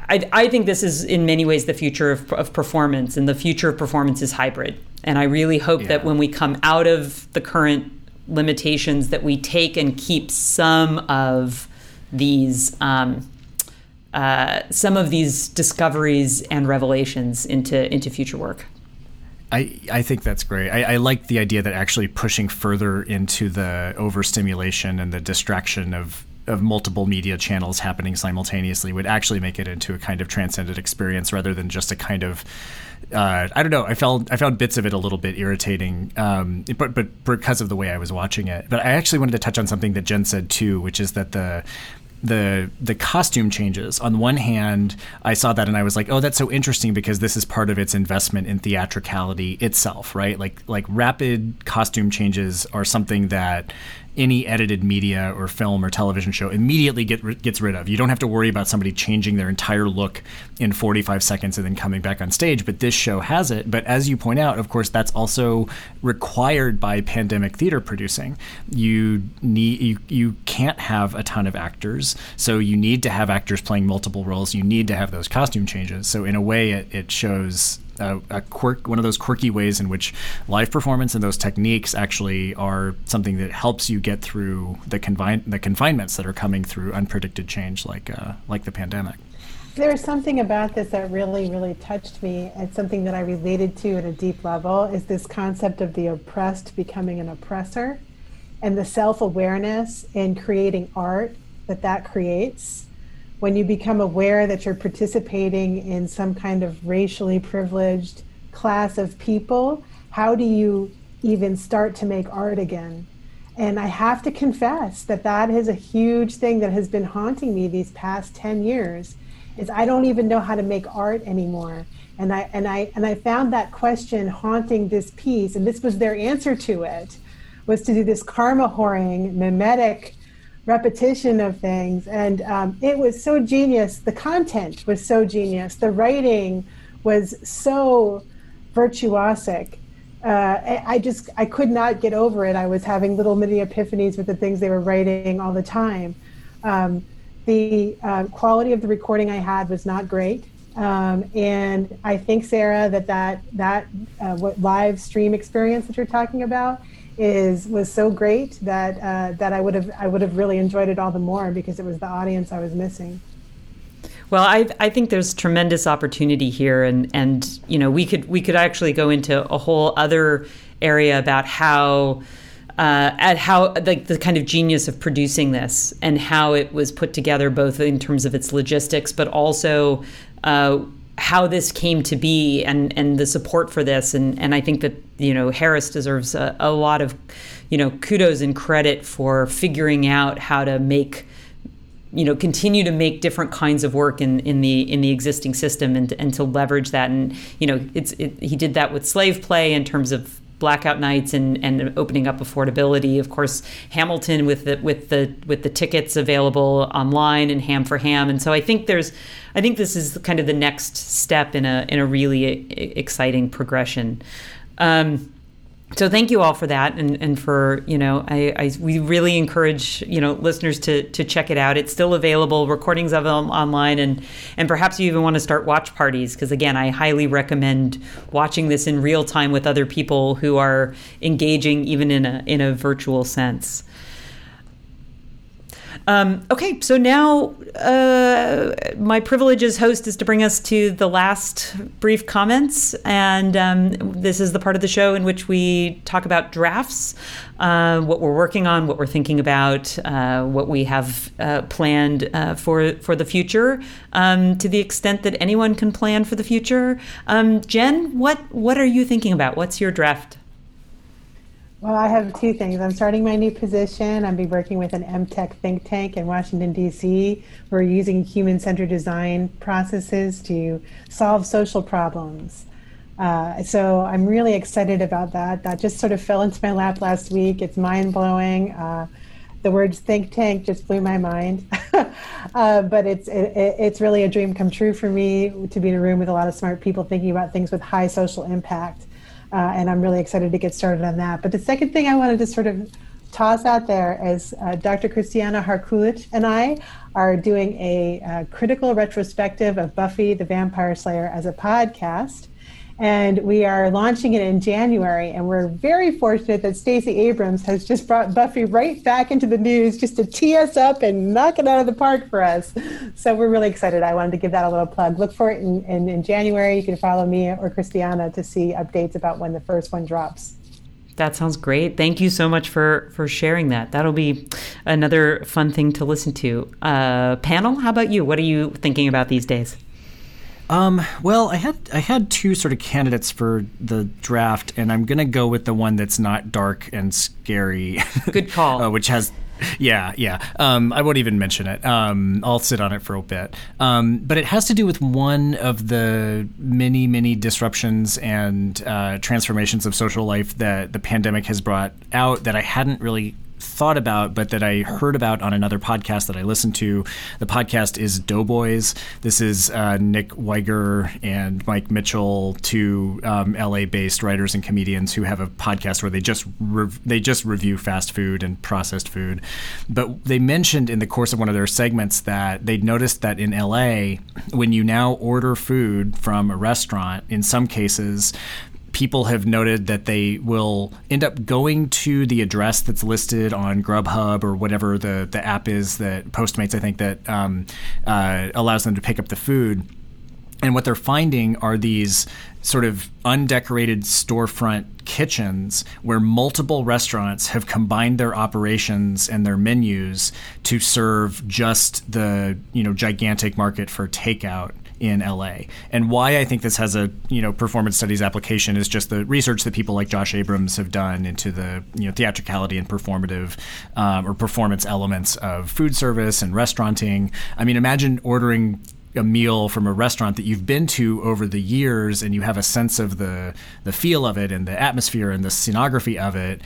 I, I think this is in many ways the future of, of performance, and the future of performance is hybrid. And I really hope yeah. that when we come out of the current limitations, that we take and keep some of these um, uh, some of these discoveries and revelations into into future work. I, I think that's great. I, I, like the idea that actually pushing further into the overstimulation and the distraction of of multiple media channels happening simultaneously would actually make it into a kind of transcendent experience rather than just a kind of uh, I don't know. I found I found bits of it a little bit irritating, um, but but because of the way I was watching it. But I actually wanted to touch on something that Jen said too, which is that the the the costume changes. On one hand, I saw that and I was like, "Oh, that's so interesting because this is part of its investment in theatricality itself, right? Like like rapid costume changes are something that any edited media or film or television show immediately get, gets rid of. You don't have to worry about somebody changing their entire look in 45 seconds and then coming back on stage, but this show has it. But as you point out, of course, that's also required by pandemic theater producing. You need you, you can't have a ton of actors, so you need to have actors playing multiple roles. You need to have those costume changes. So in a way, it, it shows a, a, quirk, one of those quirky ways in which live performance and those techniques actually are something that helps you get through the confine the confinements that are coming through unpredicted change, like uh, like the pandemic. There's something about this that really, really touched me. It's something that I related to at a deep level. Is this concept of the oppressed becoming an oppressor, and the self-awareness in creating art that that creates when you become aware that you're participating in some kind of racially privileged class of people, how do you even start to make art again? And I have to confess that that is a huge thing that has been haunting me these past 10 years is I don't even know how to make art anymore. And I and I and I found that question haunting this piece and this was their answer to it was to do this karma whoring mimetic repetition of things. And um, it was so genius. The content was so genius. The writing was so virtuosic. Uh, I just I could not get over it. I was having little mini epiphanies with the things they were writing all the time. Um, the uh, quality of the recording I had was not great, um, and I think Sarah that that that uh, what live stream experience that you're talking about is was so great that uh, that I would have I would have really enjoyed it all the more because it was the audience I was missing. Well, I, I think there's tremendous opportunity here, and, and you know we could we could actually go into a whole other area about how uh, at how like the kind of genius of producing this and how it was put together, both in terms of its logistics, but also uh, how this came to be and and the support for this. And and I think that you know Harris deserves a, a lot of you know kudos and credit for figuring out how to make you know continue to make different kinds of work in, in the in the existing system and and to leverage that. And you know it's it, he did that with slave play in terms of blackout nights and, and opening up affordability. Of course, Hamilton with the with the with the tickets available online and Ham for Ham. And so I think there's I think this is kind of the next step in a in a really exciting progression. Um, so thank you all for that and, and for you know I, I, we really encourage you know listeners to to check it out. It's still available recordings of them online and and perhaps you even want to start watch parties because again i highly recommend watching this in real time with other people who are engaging even in a in a virtual sense Um, okay, so now uh, my privilege as host is to bring us to the last brief comments, and um, this is the part of the show in which we talk about drafts, uh, what we're working on, what we're thinking about, uh, what we have uh, planned uh, for for the future, um, to the extent that anyone can plan for the future. Um, Jen, what what are you thinking about? What's your draft? Well, I have two things. I'm starting my new position. I'm be working with an MTech think tank in Washington, D.C. We're using human centered design processes to solve social problems. Uh, so I'm really excited about that. That just sort of fell into my lap last week. It's mind blowing. Uh, the words think tank just blew my mind. uh, but it's it, it's really a dream come true for me to be in a room with a lot of smart people thinking about things with high social impact. Uh, and I'm really excited to get started on that. But the second thing I wanted to sort of toss out there is uh, Dr. Christiana Harkulich and I are doing a uh, critical retrospective of Buffy the Vampire Slayer as a podcast and we are launching it in January. And we're very fortunate that Stacey Abrams has just brought Buffy right back into the news just to tee us up and knock it out of the park for us. So we're really excited. I wanted to give that a little plug. Look for it in, in, in January. You can follow me or Christiana to see updates about when the first one drops. That sounds great. Thank you so much for for sharing that. That'll be another fun thing to listen to. Uh, Pannill, how about you? What are you thinking about these days? Um, well, I had I had two sort of candidates for the draft, and I'm gonna go with the one that's not dark and scary. Good call. uh, which has yeah, yeah. Um, I won't even mention it. Um, I'll sit on it for a bit. Um, but it has to do with one of the many, many disruptions and uh, transformations of social life that the pandemic has brought out that I hadn't really thought about, but that I heard about on another podcast that I listened to. The podcast is Doughboys. This is uh, Nick Weiger and Mike Mitchell, two um, LA-based writers and comedians who have a podcast where they just they just review fast food and processed food. But they mentioned in the course of one of their segments that they'd noticed that in LA, when you now order food from a restaurant, in some cases people have noted that they will end up going to the address that's listed on Grubhub or whatever the, the app is that Postmates, I think, that um, uh, allows them to pick up the food. And what they're finding are these sort of undecorated storefront kitchens where multiple restaurants have combined their operations and their menus to serve just the you know gigantic market for takeout in LA. And why I think this has a you know performance studies application is just the research that people like Josh Abrams have done into the you know theatricality and performative um, or performance elements of food service and restauranting. I mean, imagine ordering a meal from a restaurant that you've been to over the years and you have a sense of the the feel of it and the atmosphere and the scenography of it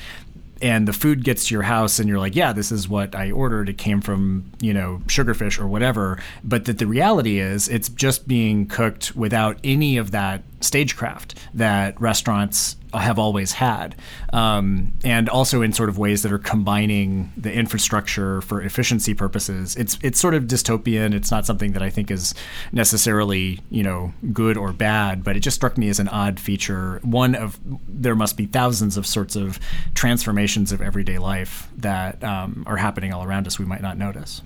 and the food gets to your house and you're like yeah this is what i ordered. It came from you know sugarfish or whatever. But that the reality is it's just being cooked without any of that stagecraft that restaurants have always had, um, and also in sort of ways that are combining the infrastructure for efficiency purposes. It's it's sort of dystopian. It's not something that I think is necessarily you know good or bad, but it just struck me as an odd feature. One of there must be thousands of sorts of transformations of everyday life that um, are happening all around us we might not notice.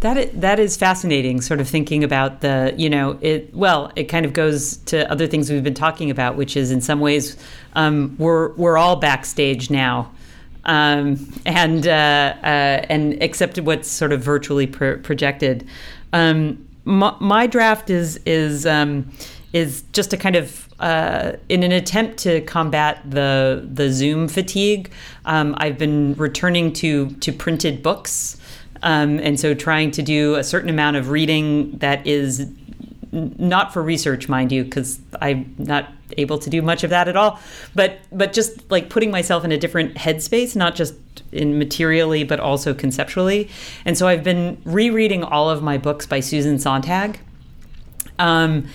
That is, that is fascinating. Sort of thinking about the, you know, it. Well, it kind of goes to other things we've been talking about, which is in some ways um, we're we're all backstage now, um, and uh, uh, and except what's sort of virtually pro- projected. Um, my, my, draft is is um, is just a kind of uh, in an attempt to combat the the Zoom fatigue. Um, I've been returning to to printed books. Um, and so trying to do a certain amount of reading that is not for research, mind you, because I'm not able to do much of that at all. But but just like putting myself in a different headspace, not just in materially, but also conceptually. And so I've been rereading all of my books by Susan Sontag. Um,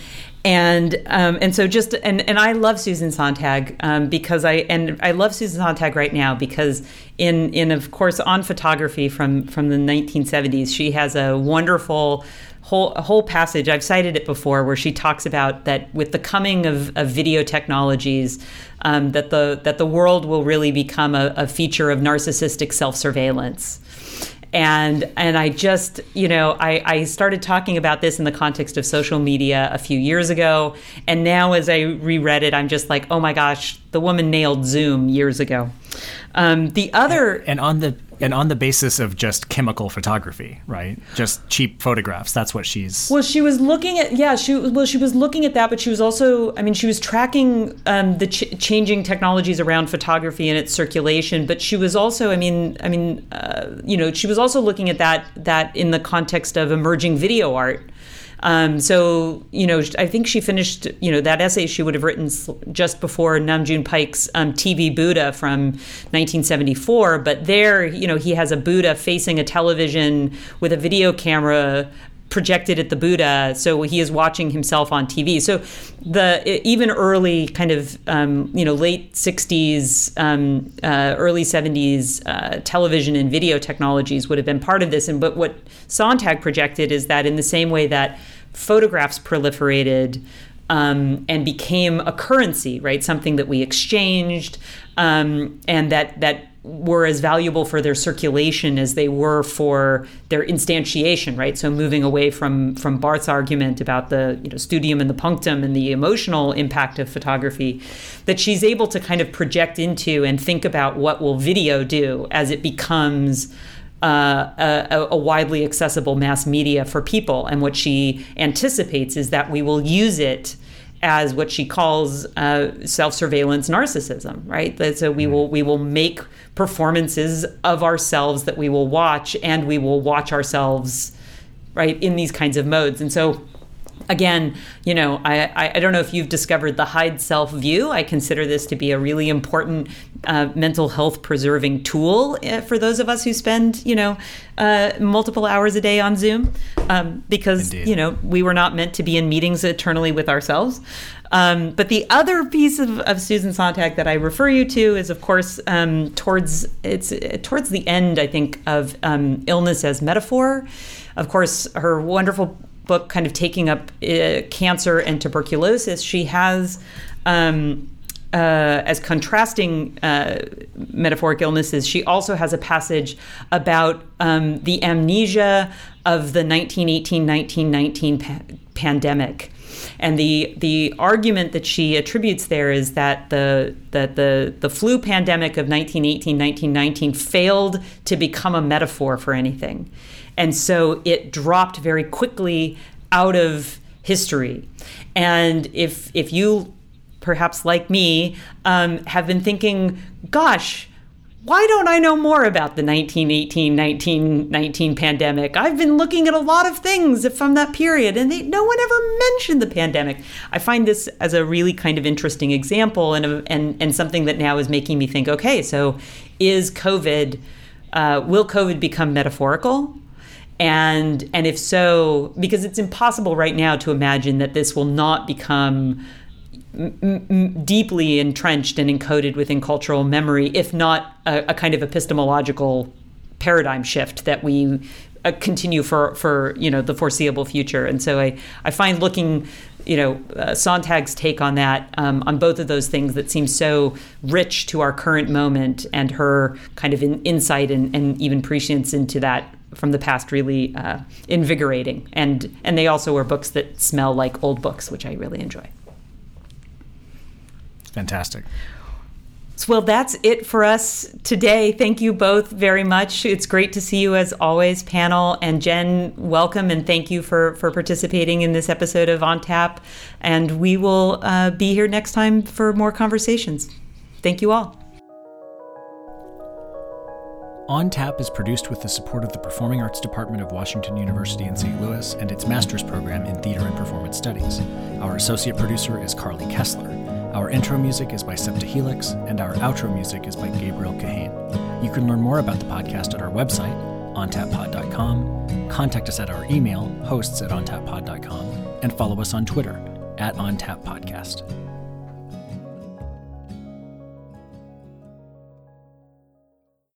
and um, and so just and and I love Susan Sontag um, because I and I love Susan Sontag right now because in in of course on photography from from the 1970s she has a wonderful whole whole passage. I've cited it before where she talks about that with the coming of, of video technologies um, that the that the world will really become a, a feature of narcissistic self surveillance and and I just you know I, I started talking about this in the context of social media a few years ago, and now as I reread it, I'm just like, oh my gosh, the woman nailed Zoom years ago. Um, the other and, and on the and on the basis of just chemical photography, right? Just cheap photographs. That's what she's. Well, she was looking at yeah. She well, she was looking at that, but she was also. I mean, she was tracking um, the ch- changing technologies around photography and its circulation. But she was also. I mean, I mean, uh, you know, she was also looking at that that in the context of emerging video art. Um, so, you know, I think she finished, you know, that essay she would have written just before Nam June Paik's um, TV Buddha from 1974. But there, you know, he has a Buddha facing a television with a video camera projected at the Buddha, so he is watching himself on TV. So the even early kind of um, you know late '60s, um, uh, early '70s uh, television and video technologies would have been part of this. And but what Sontag projected is that in the same way that photographs proliferated. Um, and became a currency, right? Something that we exchanged, um, and that that were as valuable for their circulation as they were for their instantiation, right? So moving away from from Barthes's argument about the you know studium and the punctum and the emotional impact of photography, that she's able to kind of project into and think about what will video do as it becomes. Uh, a, a, widely accessible mass media for people. And what she anticipates is that we will use it as what she calls uh, self-surveillance narcissism, right? That so we mm-hmm. will we will make performances of ourselves that we will watch, and we will watch ourselves, right, in these kinds of modes. And so again, you know, I, I don't know if you've discovered the hide self view. I consider this to be a really important uh, mental health preserving tool uh, for those of us who spend, you know, uh, multiple hours a day on Zoom um, because, Indeed. you know, we were not meant to be in meetings eternally with ourselves. Um, but the other piece of, of, Susan Sontag that I refer you to is, of course, um, towards it's towards the end, I think, of um, illness as metaphor. Of course, her wonderful book kind of taking up uh, cancer and tuberculosis, she has. Um, uh, as contrasting uh, metaphoric illnesses, she also has a passage about um, the amnesia of the 1918 1919 pa- pandemic. And the the argument that she attributes there is that the that the the flu pandemic of 1918 1919 failed to become a metaphor for anything. And so it dropped very quickly out of history. And if if you perhaps like me um, have been thinking, gosh, why don't I know more about the 1918 1919 pandemic? I've been looking at a lot of things from that period and they, no one ever mentioned the pandemic. I find this as a really kind of interesting example and, a, and, and something that now is making me think okay, so is COVID, uh, will COVID become metaphorical? and and if so because it's impossible right now to imagine that this will not become m- m- deeply entrenched and encoded within cultural memory if not a, a kind of epistemological paradigm shift that we uh, continue for for you know the foreseeable future and so i i find looking you know uh, Sontag's take on that um, on both of those things that seems so rich to our current moment and her kind of in, insight and, and even prescience into that from the past really uh, invigorating. And and they also were books that smell like old books, which I really enjoy. Fantastic. Well, that's it for us today. Thank you both very much. It's great to see you as always, Pannill. And Jen, welcome and thank you for, for participating in this episode of On Tap. And we will uh, be here next time for more conversations. Thank you all. On Tap is produced with the support of the Performing Arts Department of Washington University in St. Louis and its master's program in Theater and Performance Studies. Our associate producer is Carly Kessler. Our intro music is by Septa Helix, and our outro music is by Gabriel Kahane. You can learn more about the podcast at our website, ontappod.com, contact us at our email, hosts at ontappod.com, and follow us on Twitter, at ontappodcast.